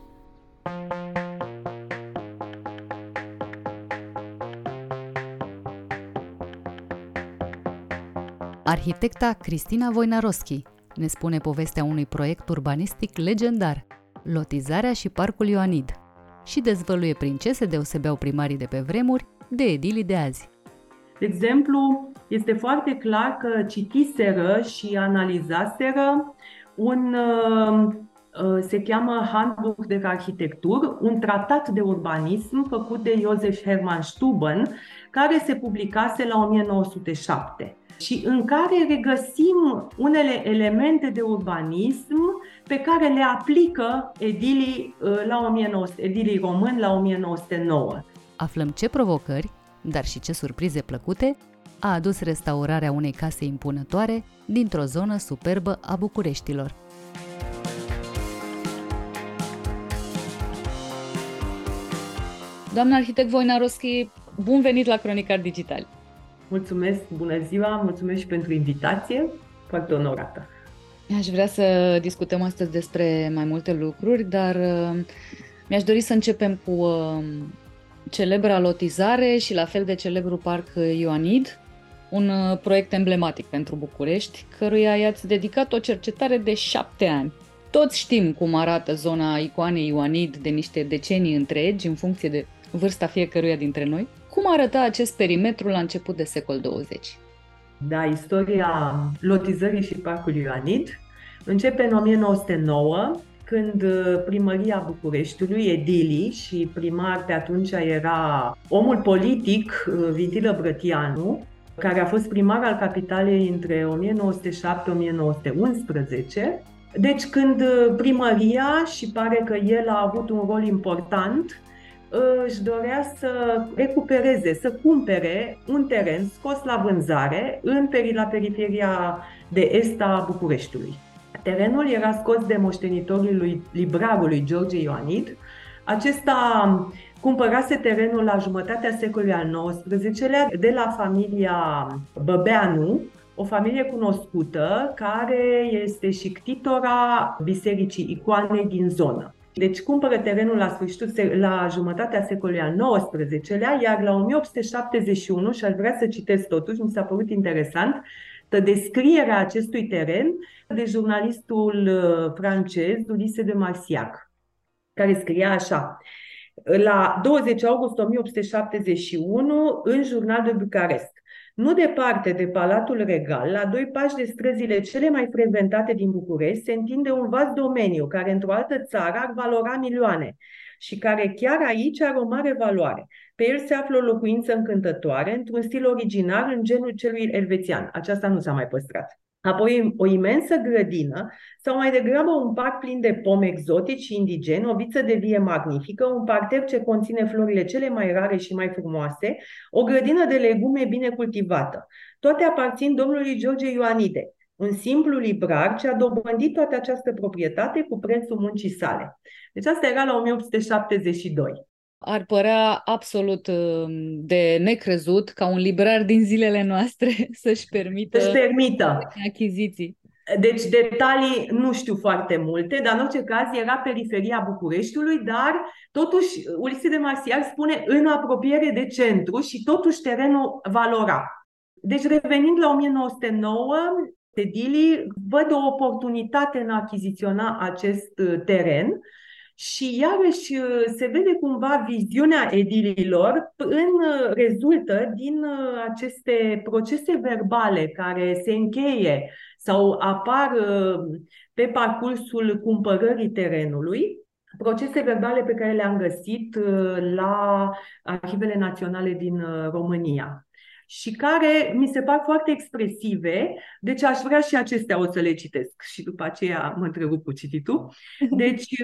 Arhitecta Cristina Voinaroschi ne spune povestea unui proiect urbanistic legendar, lotizarea și parcul Ioanid, și dezvăluie prin ce se deosebeau primarii de pe vremuri de edilii de azi. De exemplu, este foarte clar că citiseră și analizaseră un uh, uh, se cheamă Handbuch de Arhitectur, un tratat de urbanism făcut de Josef Hermann Stuben, care se publicase la 1907 și în care regăsim unele elemente de urbanism pe care le aplică edilii, uh, la 1900, edilii români la 1909. Aflăm ce provocări, dar și ce surprize plăcute a adus restaurarea unei case impunătoare dintr-o zonă superbă a Bucureștilor. Doamna arhitect Voinaroschi, bun venit la Cronicar Digital! Mulțumesc, bună ziua, mulțumesc și pentru invitație, foarte onorată. Aș vrea să discutăm astăzi despre mai multe lucruri, dar uh, mi-aș dori să începem cu uh, celebra lotizare și la fel de celebru parc Ioanid, un uh, proiect emblematic pentru București, căruia i-ați dedicat o cercetare de șapte ani. Toți știm cum arată zona icoanei Ioanid de niște decenii întregi, în funcție de vârsta fiecăruia dintre noi. Cum arăta acest perimetru la început de secol 20? Da, istoria lotizării și parcului Ioanid începe în 1909, când uh, primăria Bucureștiului, Edili și primar pe atunci era omul politic uh, Vitilă Brătianu, care a fost primar al capitalei între 1907-1911. Deci când uh, primăria, și pare că el a avut un rol important, își dorea să recupereze, să cumpere un teren scos la vânzare în la periferia de est a Bucureștiului. Terenul era scos de moștenitorul lui librarului George Ioanid. Acesta cumpărase terenul la jumătatea secolului al XIX-lea de la familia Băbeanu, o familie cunoscută care este și ctitora Bisericii Icoanei din zonă. Deci cumpără terenul la sfârșitul, la jumătatea secolului al XIX-lea, iar la 1871, și aș vrea să citesc totuși, mi s-a părut interesant, descrierea acestui teren de jurnalistul uh, francez Ulisse de Marsiac, care scria așa. La 20 august 1871, în jurnal de Bucarest. Nu departe de Palatul Regal, la doi pași de străzile cele mai frecventate din București, se întinde un vast domeniu care într-o altă țară ar valora milioane și care chiar aici are o mare valoare. Pe el se află o locuință încântătoare, într-un stil original în genul celui elvețian. Aceasta nu s-a mai păstrat. Apoi o imensă grădină sau mai degrabă un parc plin de pomi exotici și indigeni, o viță de vie magnifică, un parter ce conține florile cele mai rare și mai frumoase, o grădină de legume bine cultivată. Toate aparțin domnului George Ioanide, un simplu librar ce a dobândit toată această proprietate cu prețul muncii sale. Deci asta era la 1872 ar părea absolut um, de necrezut ca un librar din zilele noastre să-și permită, să permită. achiziții. Deci detalii nu știu foarte multe, dar în orice caz era periferia Bucureștiului, dar totuși Ulise de Marsial spune în apropiere de centru și totuși terenul valora. Deci revenind la 1909, Tedili văd o oportunitate în a achiziționa acest uh, teren și iarăși uh, se vede cumva viziunea edililor în uh, rezultă din uh, aceste procese verbale care se încheie sau apar pe parcursul cumpărării terenului, procese verbale pe care le-am găsit la Arhivele Naționale din România și care mi se par foarte expresive, deci aș vrea și acestea o să le citesc și după aceea mă întrerup cu cititul. Deci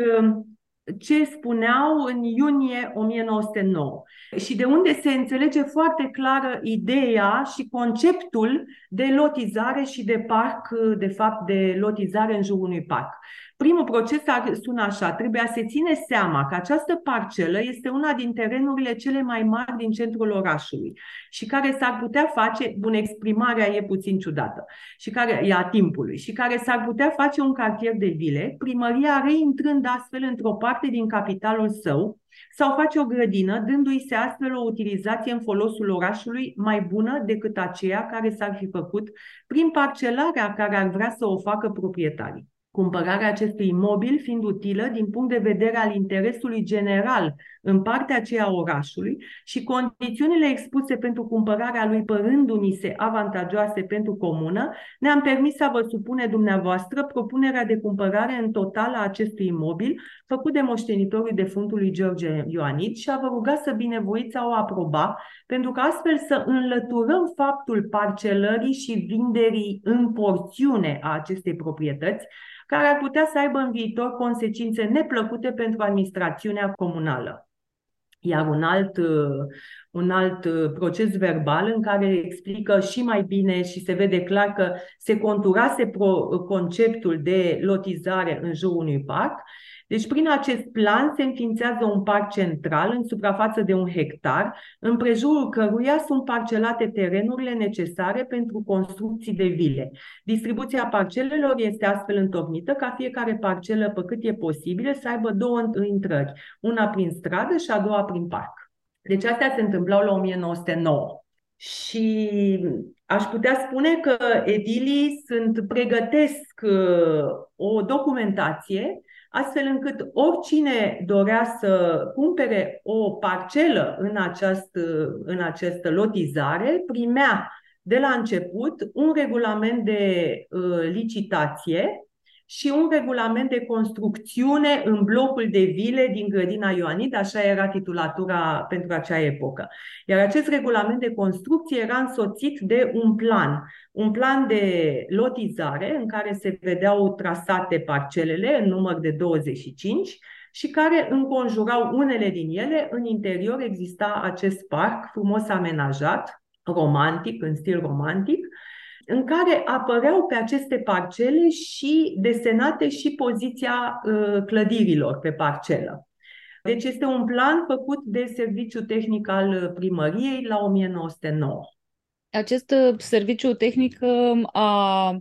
ce spuneau în iunie 1909 și de unde se înțelege foarte clară ideea și conceptul de lotizare și de parc, de fapt de lotizare în jurul unui parc. Primul proces sună așa, trebuie a se ține seama că această parcelă este una din terenurile cele mai mari din centrul orașului și care s-ar putea face, bun, exprimarea e puțin ciudată, și care e a timpului, și care s-ar putea face un cartier de vile, primăria reintrând astfel într-o parte din capitalul său, sau face o grădină, dându-i se astfel o utilizație în folosul orașului mai bună decât aceea care s-ar fi făcut prin parcelarea care ar vrea să o facă proprietarii cumpărarea acestui imobil fiind utilă din punct de vedere al interesului general în partea aceea a orașului și condițiunile expuse pentru cumpărarea lui părându-ni se avantajoase pentru comună, ne-am permis să vă supune dumneavoastră propunerea de cumpărare în total a acestui imobil făcut de moștenitorul defuntului George Ioanit și a vă ruga să binevoiți a o aproba, pentru că astfel să înlăturăm faptul parcelării și vinderii în porțiune a acestei proprietăți, care ar putea să aibă în viitor consecințe neplăcute pentru administrațiunea comunală. Iar un alt, un alt proces verbal în care explică și mai bine și se vede clar că se conturase pro, conceptul de lotizare în jurul unui parc deci prin acest plan se înființează un parc central în suprafață de un hectar, în prejurul căruia sunt parcelate terenurile necesare pentru construcții de vile. Distribuția parcelelor este astfel întornită ca fiecare parcelă, pe cât e posibil, să aibă două intrări, una prin stradă și a doua prin parc. Deci astea se întâmplau la 1909. Și aș putea spune că edilii sunt pregătesc uh, o documentație astfel încât oricine dorea să cumpere o parcelă în această, în această lotizare primea de la început un regulament de uh, licitație și un regulament de construcțiune în blocul de vile din grădina Ioanid, așa era titulatura pentru acea epocă. Iar acest regulament de construcție era însoțit de un plan, un plan de lotizare în care se vedeau trasate parcelele în număr de 25 și care înconjurau unele din ele. În interior exista acest parc frumos amenajat, romantic, în stil romantic, în care apăreau pe aceste parcele și desenate și poziția uh, clădirilor pe parcelă. Deci este un plan făcut de serviciu tehnic al primăriei la 1909. Acest uh, serviciu tehnic um, a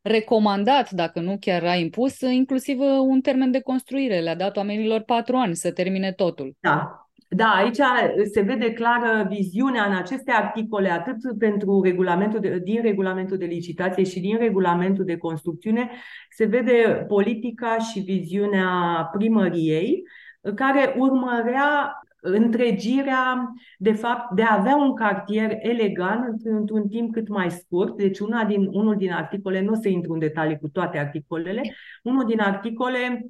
recomandat, dacă nu chiar a impus, inclusiv uh, un termen de construire. Le-a dat oamenilor patru ani să termine totul. Da, da, aici se vede clară viziunea în aceste articole, atât pentru regulamentul de, din regulamentul de licitație și din regulamentul de construcțiune, se vede politica și viziunea primăriei, care urmărea întregirea, de fapt, de a avea un cartier elegant într-un timp cât mai scurt. Deci una din, unul din articole, nu o să intru în detalii cu toate articolele, unul din articole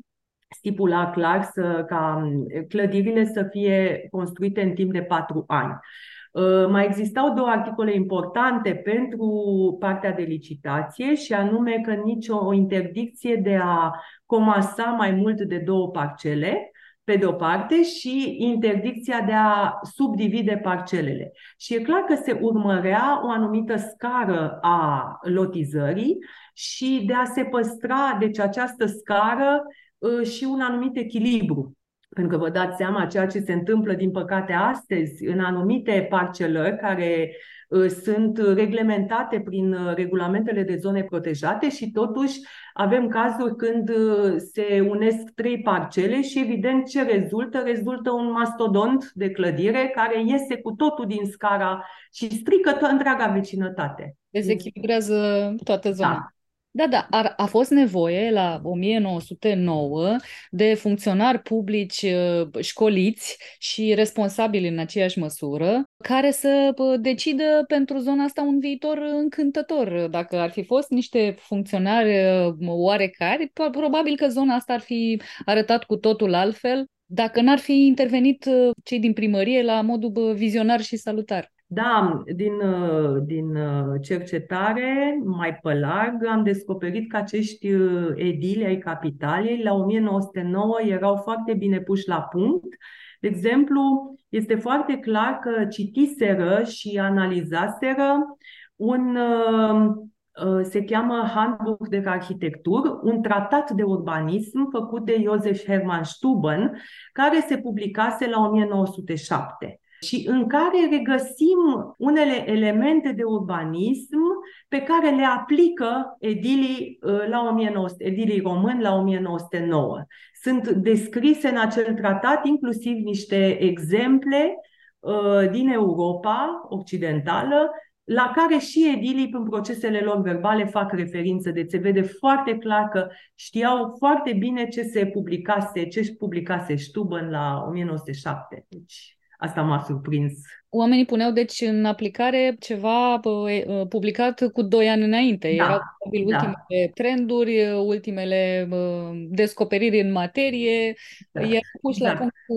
stipula clar să, ca clădirile să fie construite în timp de patru ani. Uh, mai existau două articole importante pentru partea de licitație și anume că nicio interdicție de a comasa mai mult de două parcele, pe de o parte, și interdicția de a subdivide parcelele. Și e clar că se urmărea o anumită scară a lotizării și de a se păstra, deci această scară Uh, și un anumit echilibru. Pentru că vă dați seama ceea ce se întâmplă, din păcate, astăzi în anumite parcelări care uh, sunt reglementate prin uh, regulamentele de zone protejate și totuși avem cazuri când se unesc trei parcele și evident ce rezultă? Rezultă un mastodont de clădire care iese cu totul din scara și strică toată întreaga vecinătate. Dezechilibrează toată zona. Da. Da, da, a, a fost nevoie la 1909 de funcționari publici uh, școliți și responsabili în aceeași măsură, care să decidă pentru zona asta un viitor încântător. Dacă ar fi fost niște funcționari uh, oarecare, probabil că zona asta ar fi arătat cu totul altfel, dacă n-ar fi intervenit uh, cei din primărie la modul vizionar și salutar. Da, din, uh, din uh, cercetare, mai pe larg, am descoperit că acești uh, edili ai capitalei, la 1909, erau foarte bine puși la punct. De exemplu, este foarte clar că citiseră și analizaseră un, se cheamă Handbuch de Arhitectur, un tratat de urbanism făcut de Josef Hermann Stuben, care se publicase la 1907 și în care regăsim unele elemente de urbanism pe care le aplică edilii, uh, la 1900, edilii români la 1909. Sunt descrise în acel tratat inclusiv niște exemple uh, din Europa Occidentală la care și edilii în procesele lor verbale fac referință. Deci se vede foarte clar că știau foarte bine ce se publicase, ce publicase Stuben la 1907. Deci Asta m-a surprins. Oamenii puneau deci în aplicare ceva publicat cu doi ani înainte. Da, Erau da. ultimele trenduri, ultimele descoperiri în materie, da. iar puși da. la punct cu,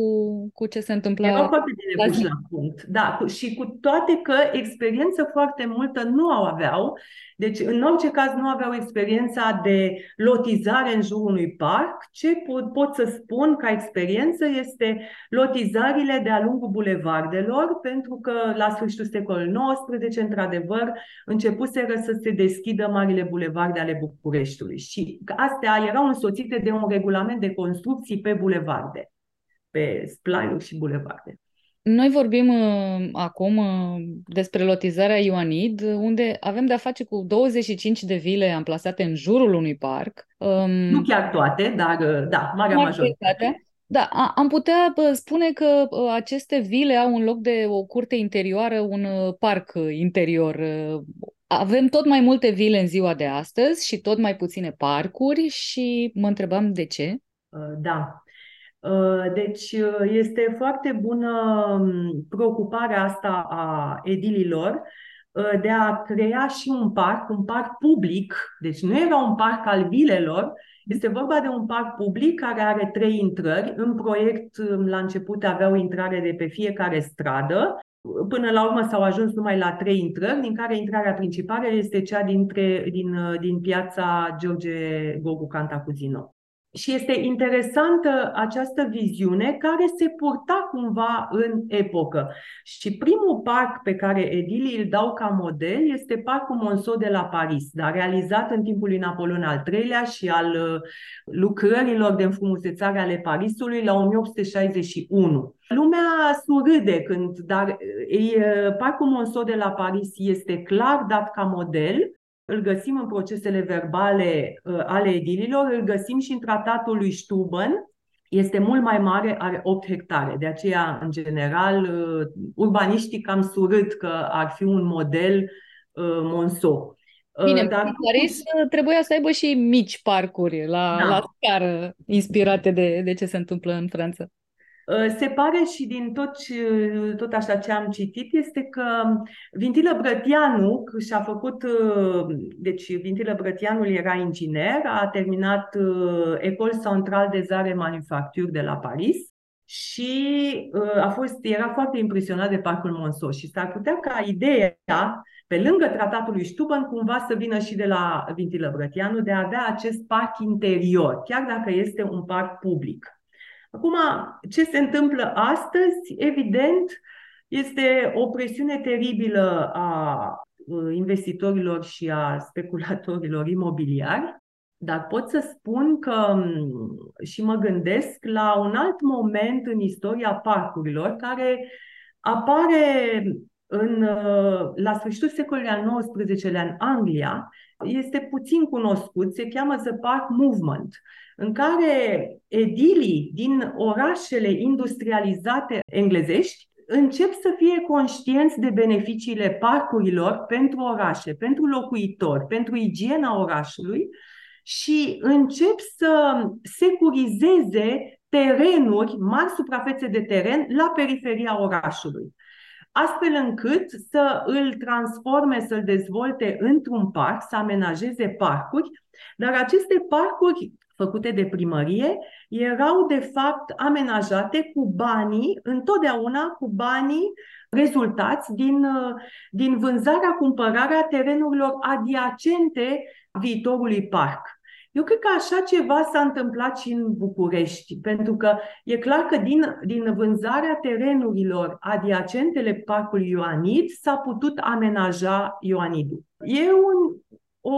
cu ce se întâmpla. Erau foarte bine puși la punct. Da, și cu toate că experiență foarte multă nu au aveau, deci, în orice caz, nu aveau experiența de lotizare în jurul unui parc. Ce pot, pot să spun ca experiență este lotizările de-a lungul bulevardelor, pentru că la sfârșitul secolului XIX, într-adevăr, începuseră să se deschidă marile bulevarde ale Bucureștiului. Și astea erau însoțite de un regulament de construcții pe bulevarde, pe splaiuri și bulevarde. Noi vorbim uh, acum uh, despre lotizarea Ioanid, unde avem de-a face cu 25 de vile amplasate în jurul unui parc. Um, nu chiar toate, dar uh, da, marea majoritate. Da, a, am putea uh, spune că uh, aceste vile au un loc de o curte interioară, un uh, parc interior. Uh, avem tot mai multe vile în ziua de astăzi și tot mai puține parcuri și mă întrebam de ce. Uh, da, Uh, deci uh, este foarte bună um, preocuparea asta a edililor uh, de a crea și un parc, un parc public, deci nu era un parc al vilelor, este vorba de un parc public care are trei intrări. În proiect, um, la început, avea o intrare de pe fiecare stradă. Până la urmă s-au ajuns numai la trei intrări, din care intrarea principală este cea dintre, din, din piața George Gogu Cantacuzino. Și este interesantă această viziune care se purta cumva în epocă. Și primul parc pe care edilii îl dau ca model este Parcul Monceau de la Paris, dar realizat în timpul lui Napoleon al III-lea și al uh, lucrărilor de înfrumusețare ale Parisului la 1861. Lumea surâde când, dar uh, Parcul Monceau de la Paris este clar dat ca model îl găsim în procesele verbale uh, ale edililor, îl găsim și în tratatul lui Stuben, este mult mai mare, are 8 hectare. De aceea, în general, uh, urbaniștii cam surât că ar fi un model uh, Monceau. Bine, Dar Paris trebuia să aibă și mici parcuri la, da. la scară inspirate de, de ce se întâmplă în Franța. Uh, se pare și din tot, tot așa ce am citit este că Vintilă Brătianu și-a făcut, uh, deci Vintilă Brătianul era inginer, a terminat uh, Ecole Centrale des Arts Manufacturi de la Paris și a fost, era foarte impresionat de Parcul Monceau și s-ar putea ca ideea pe lângă tratatul lui Stuban, cumva să vină și de la Vintilă Brătianu de a avea acest parc interior, chiar dacă este un parc public. Acum, ce se întâmplă astăzi, evident, este o presiune teribilă a uh, investitorilor și a speculatorilor imobiliari, dar pot să spun că um, și mă gândesc la un alt moment în istoria parcurilor care apare în, uh, la sfârșitul secolului al XIX-lea în Anglia, este puțin cunoscut, se cheamă The Park Movement în care edilii din orașele industrializate englezești încep să fie conștienți de beneficiile parcurilor pentru orașe, pentru locuitori, pentru igiena orașului și încep să securizeze terenuri, mari suprafețe de teren la periferia orașului. Astfel încât să îl transforme, să-l dezvolte într-un parc, să amenajeze parcuri, dar aceste parcuri făcute de primărie erau de fapt amenajate cu banii, întotdeauna cu banii rezultați din, din vânzarea, cumpărarea terenurilor adiacente viitorului parc. Eu cred că așa ceva s-a întâmplat și în București, pentru că e clar că din, din vânzarea terenurilor adiacentele parcului Ioanid s-a putut amenaja Ioanidul. E un, o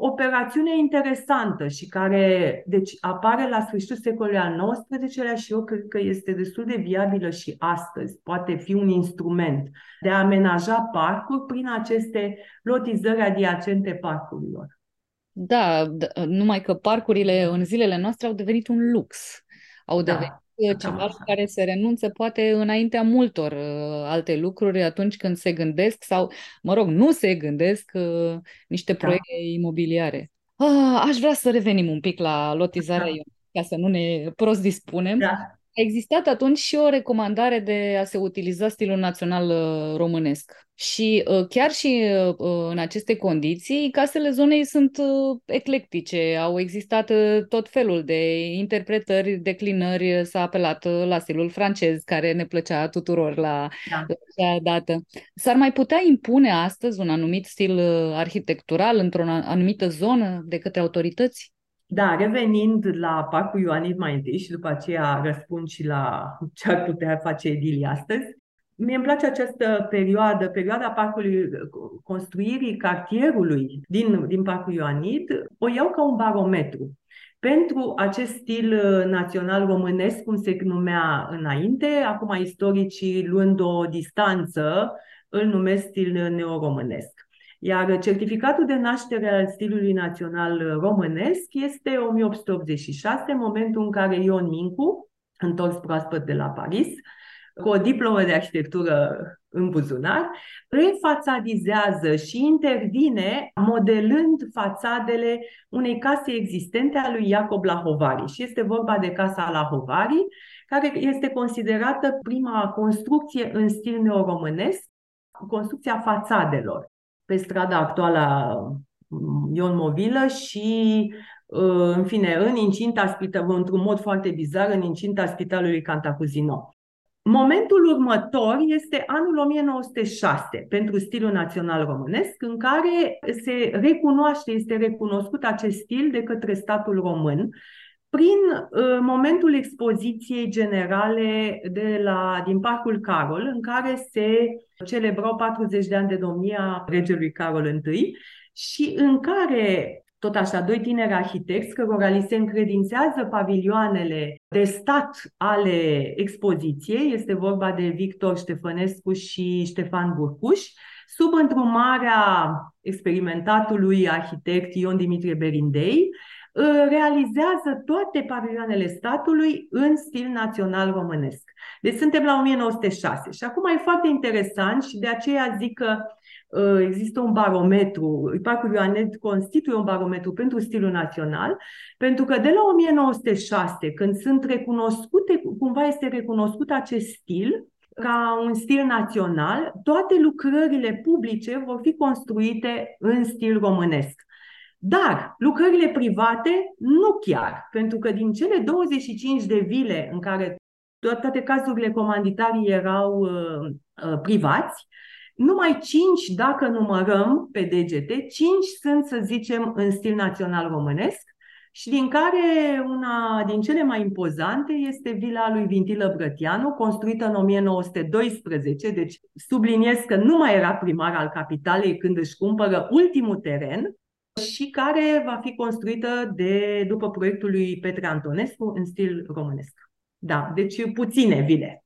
operațiune interesantă și care deci, apare la sfârșitul secolului al XIX-lea și eu cred că este destul de viabilă și astăzi. Poate fi un instrument de a amenaja parcuri prin aceste lotizări adiacente parcurilor. Da, numai că parcurile în zilele noastre au devenit un lux. Au da. devenit da. Ceva la care se renunță poate înaintea multor uh, alte lucruri atunci când se gândesc sau, mă rog, nu se gândesc uh, niște da. proiecte imobiliare. Ah, aș vrea să revenim un pic la lotizarea da. ca să nu ne prost dispunem. Da. A existat atunci și o recomandare de a se utiliza stilul național uh, românesc. Și uh, chiar și uh, în aceste condiții, casele zonei sunt eclectice. Au existat tot felul de interpretări, declinări, s-a apelat la stilul francez, care ne plăcea tuturor la da. acea dată. S-ar mai putea impune astăzi un anumit stil arhitectural într-o anumită zonă de către autorități? Da, revenind la Parcul Ioanid mai întâi și după aceea răspund și la ce ar putea face Edili astăzi. Mie îmi place această perioadă, perioada parcului, construirii cartierului din, din Parcul Ioanid, o iau ca un barometru. Pentru acest stil național românesc, cum se numea înainte, acum istoricii luând o distanță, îl numesc stil neoromânesc. Iar certificatul de naștere al stilului național românesc este 1886, momentul în care Ion Mincu, întors proaspăt de la Paris, cu o diplomă de arhitectură în buzunar, refațadizează și intervine modelând fațadele unei case existente a lui Iacob Lahovari. Și este vorba de Casa Lahovari, care este considerată prima construcție în stil neoromânesc, construcția fațadelor pe strada actuală mm, Ion Movilă și uh, în fine, în incinta spitalului, într-un mod foarte bizar, în incinta spitalului Cantacuzino. Momentul următor este anul 1906 pentru stilul național românesc, în care se recunoaște, este recunoscut acest stil de către statul român Prin uh, momentul expoziției generale de la, din Parcul Carol, în care se celebrau 40 de ani de domnia regelui Carol I și în care tot așa, doi tineri arhitecți cărora li se încredințează pavilioanele de stat ale expoziției, este vorba de Victor Ștefănescu și Ștefan Burcuș, sub întrumarea experimentatului arhitect Ion Dimitrie Berindei, realizează toate pavilioanele statului în stil național românesc. Deci suntem la 1906 și acum e foarte interesant și de aceea zic că Uh, există un barometru, Parcul Ioanet constituie un barometru pentru stilul național, pentru că de la 1906, când sunt recunoscute, cumva este recunoscut acest stil, ca un stil național, toate lucrările publice vor fi construite în stil românesc. Dar lucrările private nu chiar, pentru că din cele 25 de vile în care toate cazurile comanditarii erau uh, uh, privați, numai cinci, dacă numărăm pe degete, cinci sunt, să zicem, în stil național românesc și din care una din cele mai impozante este vila lui Vintilă Brătianu, construită în 1912, deci subliniez că nu mai era primar al capitalei când își cumpără ultimul teren și care va fi construită de, după proiectul lui Petre Antonescu în stil românesc. Da, deci puține vile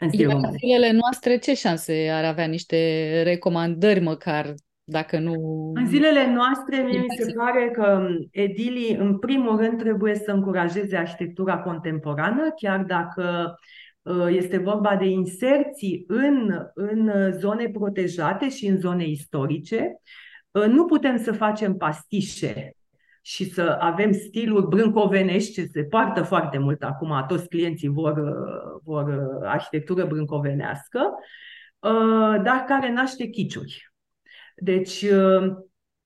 în stil Iar în zilele noastre, ce șanse ar avea niște recomandări măcar, dacă nu... În zilele noastre, mie mi se pare că edilii, în primul rând, trebuie să încurajeze arhitectura contemporană, chiar dacă uh, este vorba de inserții în, în zone protejate și în zone istorice. Uh, nu putem să facem pastișe și să avem stiluri brâncovenești, ce se poartă foarte mult acum, toți clienții vor, vor arhitectură brâncovenească, uh, dar care naște chiciuri. Deci, uh,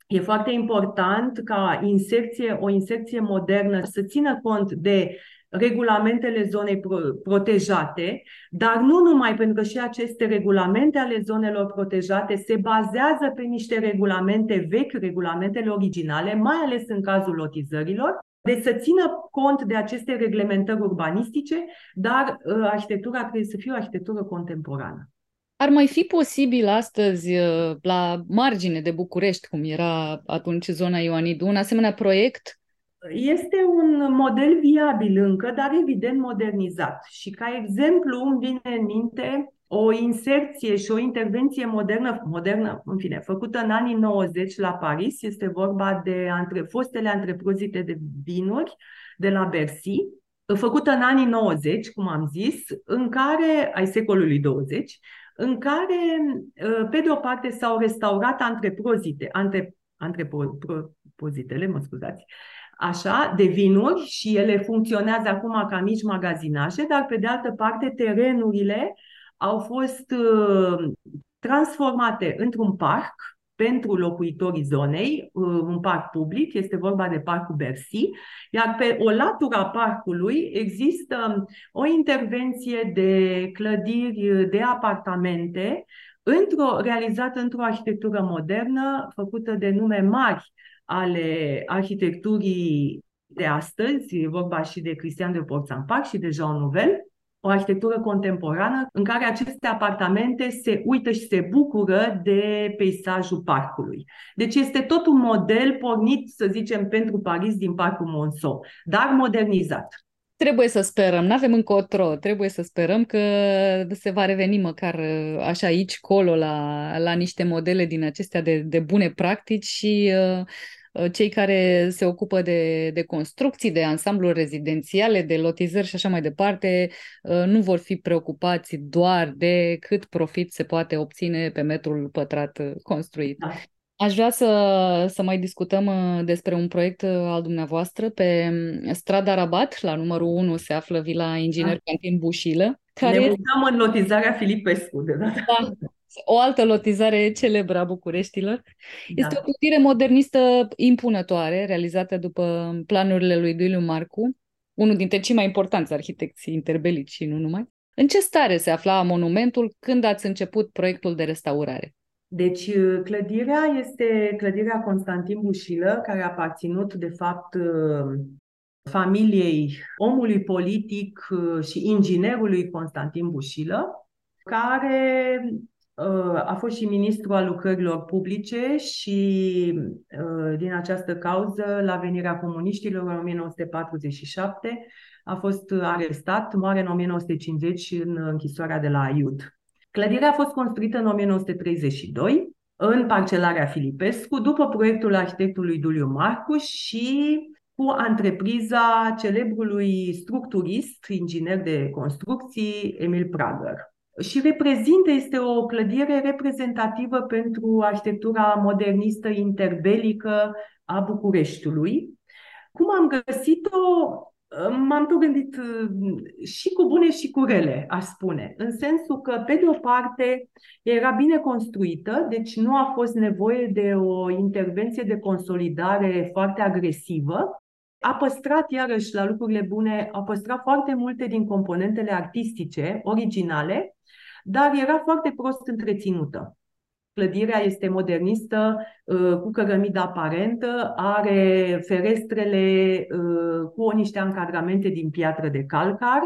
e foarte important ca inserție, o inserție modernă să țină cont de regulamentele zonei protejate, dar nu numai pentru că și aceste regulamente ale zonelor protejate se bazează pe niște regulamente vechi, regulamentele originale, mai ales în cazul lotizărilor, deci să țină cont de aceste reglementări urbanistice, dar uh, arhitectura trebuie să fie o arhitectură contemporană. Ar mai fi posibil astăzi, uh, la margine de București, cum era atunci zona Ioanidu, un asemenea proiect este un model viabil încă, dar evident modernizat. Și ca exemplu îmi vine în minte o inserție și o intervenție modernă, modernă, în fine, făcută în anii 90 la Paris. Este vorba de între, fostele antrepozite de vinuri de la Bercy, făcută în anii 90, cum am zis, în care, ai secolului 20, în care, pe de o parte, s-au restaurat antreprozite, antre, antrepozitele, mă scuzați, așa, de vinuri și ele funcționează acum ca mici magazinaje, dar pe de altă parte terenurile au fost uh, transformate într-un parc pentru locuitorii zonei, uh, un parc public, este vorba de Parcul Bercy, iar pe o latura parcului există o intervenție de clădiri de apartamente într-o, realizată într-o arhitectură modernă, făcută de nume mari ale arhitecturii de astăzi, e vorba și de Cristian de Porțampac și de Jean Nouvel, o arhitectură contemporană în care aceste apartamente se uită și se bucură de peisajul parcului. Deci este tot un model pornit, să zicem, pentru Paris din Parcul Monceau, dar modernizat. Trebuie să sperăm, nu avem încotro, trebuie să sperăm că se va reveni măcar așa aici, colo, la, la niște modele din acestea de, de bune practici și uh, Uh, cei care se ocupă de, de construcții, de ansambluri rezidențiale, de lotizări și așa mai departe, uh, nu vor fi preocupați doar de cât profit se poate obține pe metrul pătrat uh, construit. Da. Aș vrea să, să mai discutăm despre un proiect al dumneavoastră. Pe um, strada Rabat, la numărul 1, se află Vila Inginer da. Cantin Bușilă. Care ne uităm în lotizarea Filipescu de data. Da, o altă lotizare celebră a Bucureștilor. Da. Este o clădire modernistă impunătoare, realizată după planurile lui Duiliu Marcu, unul dintre cei mai importanți arhitecți interbelici și nu numai. În ce stare se afla monumentul când ați început proiectul de restaurare? Deci, uh, clădirea este clădirea Constantin Bușilă, care a aparținut, de fapt, uh, familiei omului politic uh, și inginerului Constantin Bușilă, care uh, a fost și ministru al lucrărilor publice și uh, din această cauză, la venirea comuniștilor în 1947, a fost arestat, moare în 1950 în închisoarea de la Aiud. Clădirea a fost construită în 1932 în parcelarea Filipescu, după proiectul arhitectului Duliu Marcu și cu antrepriza celebrului structurist, inginer de construcții, Emil Prager. Și reprezintă, este o clădire reprezentativă pentru arhitectura modernistă interbelică a Bucureștiului. Cum am găsit-o? M-am tot gândit uh, și cu bune și cu rele, aș spune, în sensul că, pe de o parte, era bine construită, deci nu a fost nevoie de o intervenție de consolidare foarte agresivă. A păstrat, iarăși, la lucrurile bune, a păstrat foarte multe din componentele artistice, originale, dar era foarte prost întreținută. Clădirea este modernistă, uh, cu cărămidă aparentă, are ferestrele uh, cu niște încadramente din piatră de calcar.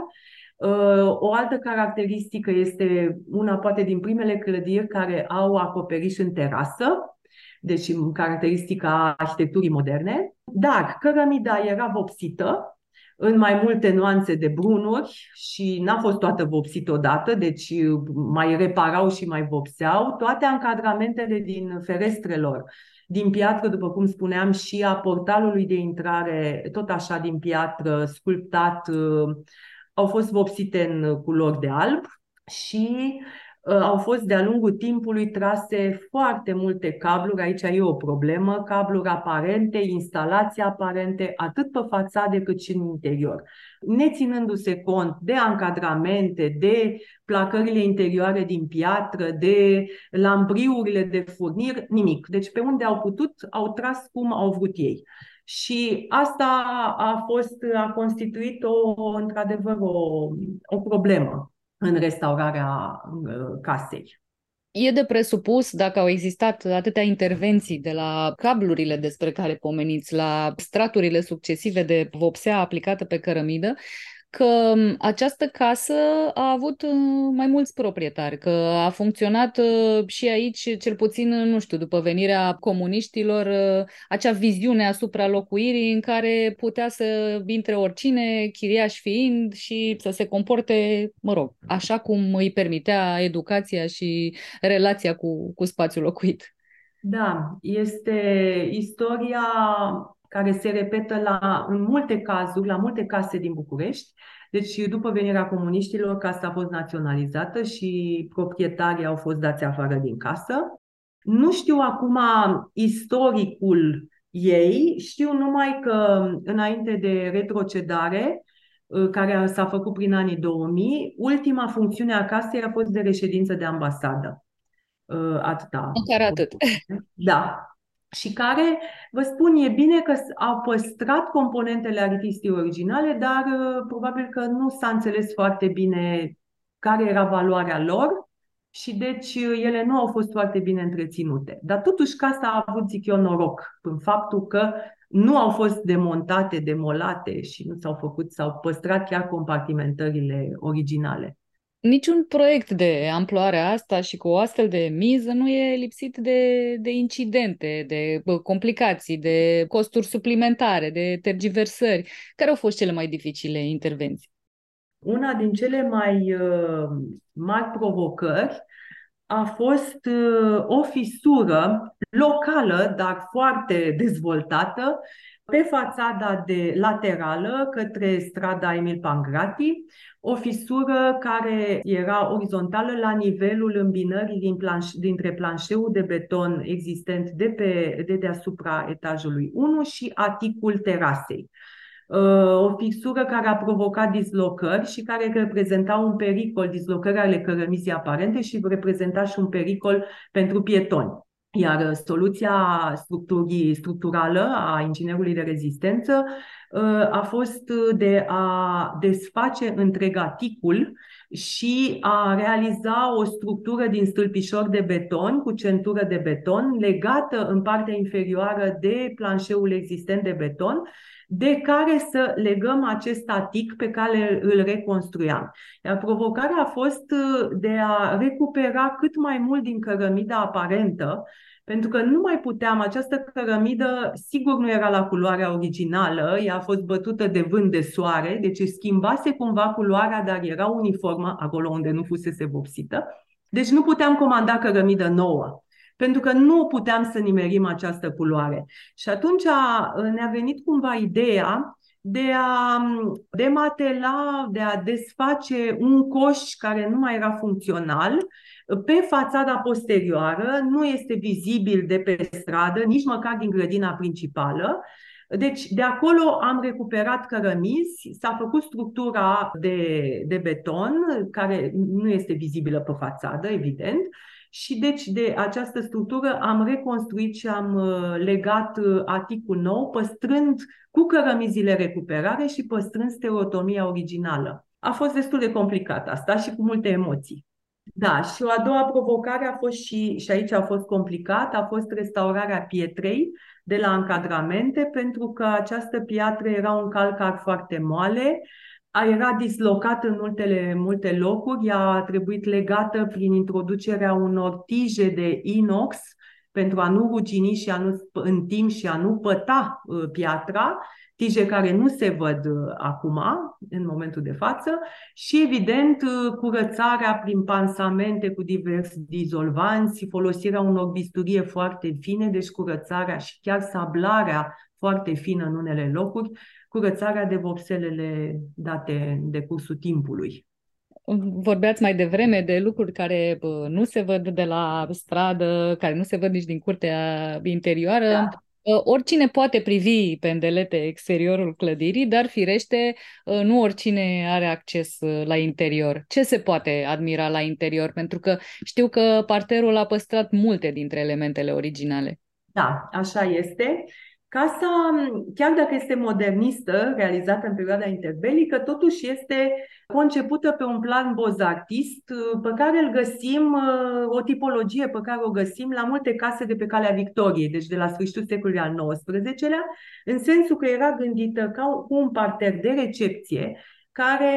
Uh, o altă caracteristică este una poate din primele clădiri care au acoperiș în terasă, deci caracteristica arhitecturii moderne, dar cărămida era vopsită, în mai multe nuanțe de brunuri și n-a fost toată vopsită odată, deci mai reparau și mai vopseau. Toate încadramentele din ferestrelor, din piatră, după cum spuneam, și a portalului de intrare, tot așa din piatră, sculptat, au fost vopsite în culori de alb și Uh, au fost de-a lungul timpului trase foarte multe cabluri, aici e o problemă, cabluri aparente, instalații aparente, atât pe fațade cât și în interior. Neținându-se cont de ancadramente, de placările interioare din piatră, de lambriurile de furnir, nimic. Deci pe unde au putut, au tras cum au vrut ei. Și asta a fost, a constituit o, într-adevăr o, o problemă în restaurarea uh, casei. E de presupus, dacă au existat atâtea intervenții de la cablurile despre care pomeniți, la straturile succesive de vopsea aplicată pe cărămidă, că această casă a avut uh, mai mulți proprietari, că a funcționat uh, și aici, cel puțin, nu știu, după venirea comuniștilor, uh, acea viziune asupra locuirii în care putea să intre oricine, chiriaș fiind, și să se comporte, mă rog, așa cum îi permitea educația și relația cu, cu spațiul locuit. Da, este istoria care se repetă la, în multe cazuri, la multe case din București. Deci, după venirea comuniștilor, casa a fost naționalizată și proprietarii au fost dați afară din casă. Nu știu acum istoricul ei, știu numai că înainte de retrocedare, ă, care s-a făcut prin anii 2000, ultima funcțiune a casei a fost de reședință de ambasadă. Ă, atâta. Chiar atât. Da, și care, vă spun, e bine că au păstrat componentele artistii originale, dar uh, probabil că nu s-a înțeles foarte bine care era valoarea lor și deci uh, ele nu au fost foarte bine întreținute. Dar totuși casa a avut, zic eu, noroc în faptul că nu au fost demontate, demolate și nu s-au făcut, s-au păstrat chiar compartimentările originale niciun proiect de amploare asta și cu o astfel de miză nu e lipsit de, de incidente, de complicații, de costuri suplimentare, de tergiversări. Care au fost cele mai dificile intervenții? Una din cele mai uh, mari provocări a fost uh, o fisură locală, dar foarte dezvoltată, pe fațada de laterală către strada Emil Pangrati, o fisură care era orizontală la nivelul îmbinării din planș- dintre planșeul de beton existent de, pe, de deasupra etajului 1 și aticul terasei. Uh, o fisură care a provocat dislocări și care reprezenta un pericol, dislocări ale cărămizii aparente și reprezenta și un pericol pentru pietoni. Iar soluția structurii, structurală a inginerului de rezistență a fost de a desface întreg aticul și a realiza o structură din stâlpișor de beton cu centură de beton legată în partea inferioară de planșeul existent de beton de care să legăm acest atic pe care îl reconstruiam. Iar provocarea a fost uh, de a recupera cât mai mult din cărămida aparentă, pentru că nu mai puteam, această cărămidă sigur nu era la culoarea originală, ea a fost bătută de vânt de soare, deci schimbase cumva culoarea, dar era uniformă acolo unde nu fusese vopsită. Deci nu puteam comanda cărămidă nouă pentru că nu puteam să nimerim această culoare. Și atunci ne-a venit cumva ideea de a dematela, de a desface un coș care nu mai era funcțional pe fațada posterioară, nu este vizibil de pe stradă, nici măcar din grădina principală. Deci, de acolo am recuperat cărămizi, s-a făcut structura de, de beton, care nu este vizibilă pe fațadă, evident, și deci de această structură am reconstruit și am uh, legat uh, aticul nou, păstrând cu cărămizile recuperare și păstrând stereotomia originală. A fost destul de complicat asta și cu multe emoții. Da, și o a doua provocare a fost și, și aici a fost complicat, a fost restaurarea pietrei de la încadramente, pentru că această piatră era un calcar foarte moale, era dislocat în multele, multe locuri, ea a trebuit legată prin introducerea unor tije de inox pentru a nu rugini și a nu în timp și a nu păta uh, piatra, tije care nu se văd uh, acum, în momentul de față, și evident uh, curățarea prin pansamente cu diversi dizolvanți, folosirea unor bisturie foarte fine, deci curățarea și chiar sablarea foarte fină în unele locuri, curățarea de vopselele date de cursul timpului. Vorbeați mai devreme de lucruri care nu se văd de la stradă, care nu se văd nici din curtea interioară. Da. Oricine poate privi pe îndelete exteriorul clădirii, dar firește nu oricine are acces la interior. Ce se poate admira la interior? Pentru că știu că parterul a păstrat multe dintre elementele originale. Da, așa este. Casa, chiar dacă este modernistă, realizată în perioada interbelică, totuși este concepută pe un plan bozartist pe care îl găsim, o tipologie pe care o găsim la multe case de pe calea Victoriei, deci de la sfârșitul secolului al XIX-lea, în sensul că era gândită ca un parter de recepție care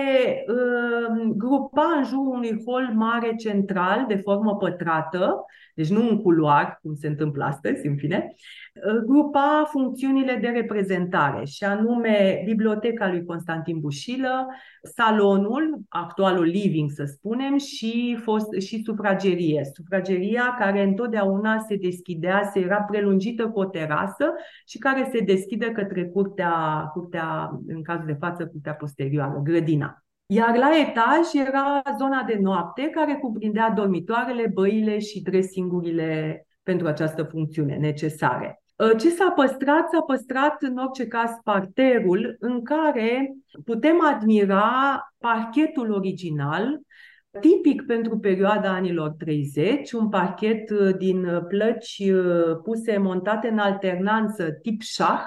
uh, grupa în jurul unui hol mare central de formă pătrată, deci nu un culoar, cum se întâmplă astăzi, în fine, uh, grupa funcțiunile de reprezentare, și anume Biblioteca lui Constantin Bușilă, salonul, actualul living, să spunem, și, fost, și sufragerie. Sufrageria care întotdeauna se deschidea, se era prelungită cu o terasă și care se deschide către curtea, curtea în cazul de față, curtea posterioară, grădina. Iar la etaj era zona de noapte care cuprindea dormitoarele, băile și dressingurile pentru această funcțiune necesare. Ă, ce s-a păstrat? S-a păstrat în orice caz parterul în care putem admira parchetul original, tipic pentru perioada anilor 30, un parchet ă, din plăci ă, puse, montate în alternanță tip șah,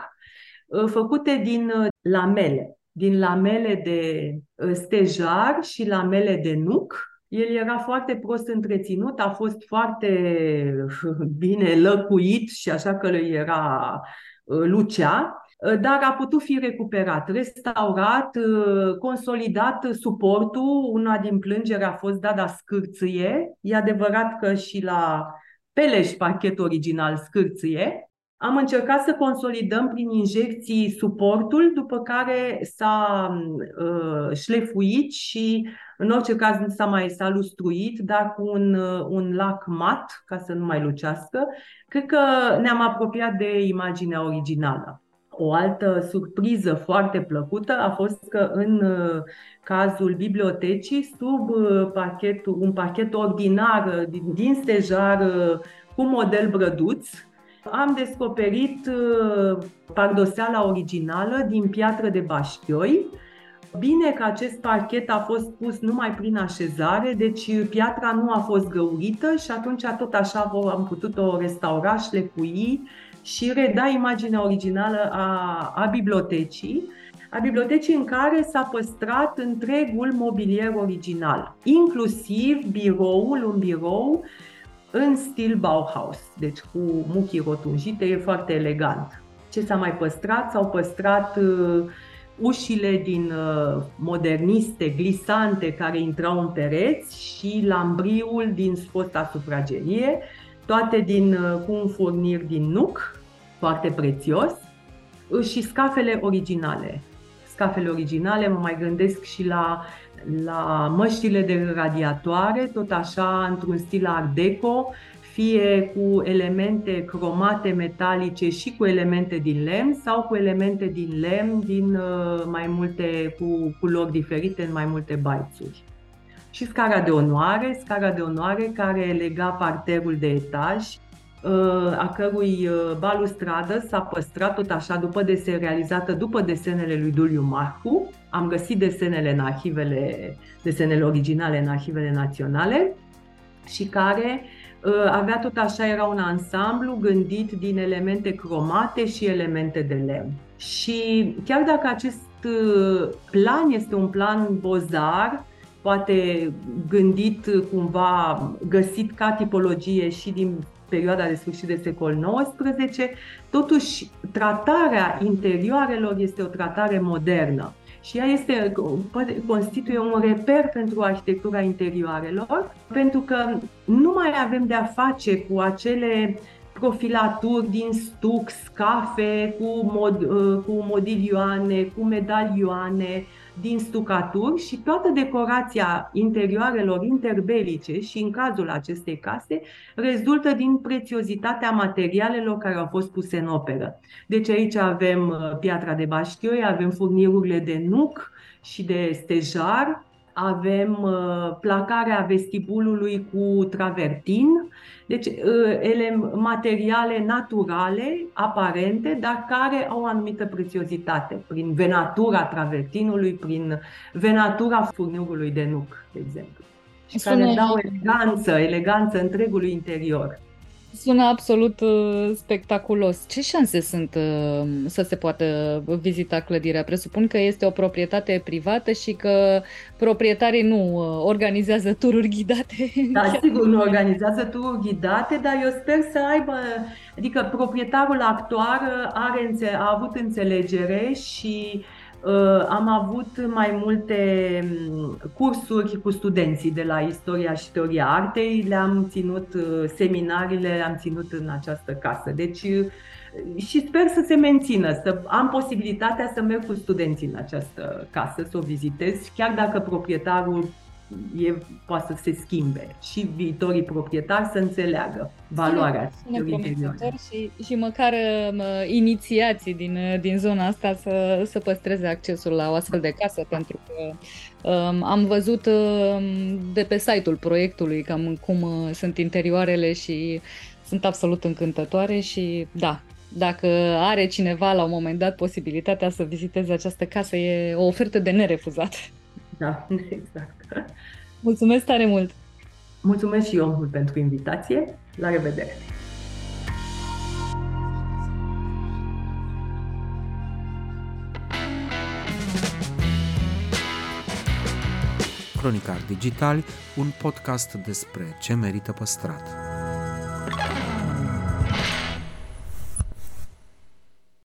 făcute din lamele din lamele de ă, stejar și lamele de nuc. El era foarte prost întreținut, a fost foarte bine lăcuit și așa că le era ă, lucea, ă, dar a putut fi recuperat, restaurat, consolidat suportul. Una din plângeri a fost dată scârție. E adevărat că și la Peleș pachet original scârție, am încercat să consolidăm prin injecții suportul, după care s-a uh, șlefuit și în orice caz nu s-a mai s-a lustruit, dar cu un, uh, un lac mat, ca să nu mai lucească. Cred că ne-am apropiat de imaginea originală. O altă surpriză foarte plăcută a fost că în uh, cazul bibliotecii, sub uh, pachetul, un pachet ordinar din, din stejar cu model brăduț, am descoperit uh, pardoseala originală din piatră de bașchioi. Bine că acest parchet a fost pus numai prin așezare, deci piatra nu a fost găurită și atunci tot așa am putut-o restaura, șlecui și reda imaginea originală a, a bibliotecii a bibliotecii în care s-a păstrat întregul mobilier original, inclusiv biroul, un birou în stil Bauhaus, deci cu muchii rotunjite, e foarte elegant. Ce s-a mai păstrat? S-au păstrat uh, ușile din uh, moderniste, glisante, care intrau în pereți și lambriul din fosta sufragerie, toate din, uh, cu un furnir din nuc, foarte prețios, și scafele originale. Scafele originale, mă mai gândesc și la, la măștile de radiatoare, tot așa, într-un stil art deco, fie cu elemente cromate metalice și cu elemente din lemn sau cu elemente din lemn din uh, mai multe, cu culori diferite în mai multe baițuri. Și scara de onoare, scara de onoare care lega parterul de etaj, uh, a cărui uh, balustradă s-a păstrat tot așa după desen, realizată după desenele lui Duliu Marcu. Am găsit desenele în arhivele, desenele originale în arhivele naționale și care Ă, avea tot așa, era un ansamblu gândit din elemente cromate și elemente de lemn. Și chiar dacă acest ă, plan este un plan bozar, poate gândit cumva, găsit ca tipologie și din perioada de sfârșit de secol XIX, totuși tratarea interioarelor este o tratare modernă. Și ea este, constituie un reper pentru arhitectura interioarelor, pentru că nu mai avem de-a face cu acele profilaturi din stuc, scafe, cu, mod, cu modilioane, cu medalioane, din stucaturi și toată decorația interioarelor interbelice și în cazul acestei case rezultă din prețiozitatea materialelor care au fost puse în operă. Deci aici avem uh, piatra de baștioi, avem furnirurile de nuc și de stejar, avem uh, placarea vestibulului cu travertin, deci uh, ele materiale naturale, aparente, dar care au o anumită prețiozitate, prin venatura travertinului, prin venatura furnirului de nuc, de exemplu. Și Sună... care dau eleganță, eleganță întregului interior. Sună absolut uh, spectaculos. Ce șanse sunt uh, să se poată vizita clădirea? Presupun că este o proprietate privată și că proprietarii nu uh, organizează tururi ghidate. Da, sigur, nu organizează tururi ghidate, dar eu sper să aibă, adică proprietarul actual are, a avut înțelegere și uh, Uh, am avut mai multe mm, cursuri cu studenții de la istoria și teoria artei, le-am ținut, uh, seminariile le-am ținut în această casă. Deci uh, și sper să se mențină, să am posibilitatea să merg cu studenții în această casă, să o vizitez, chiar dacă proprietarul e, poate să se schimbe și viitorii proprietari să înțeleagă valoarea și, și măcar uh, inițiații din, uh, din zona asta să, să păstreze accesul la o astfel de casă, pentru că um, am văzut uh, de pe site-ul proiectului cam cum uh, sunt interioarele și sunt absolut încântătoare și da, dacă are cineva la un moment dat posibilitatea să viziteze această casă, e o ofertă de nerefuzat. Da, exact. Mulțumesc tare mult! Mulțumesc și eu mult pentru invitație. La revedere! Cronicar Digital, un podcast despre ce merită păstrat.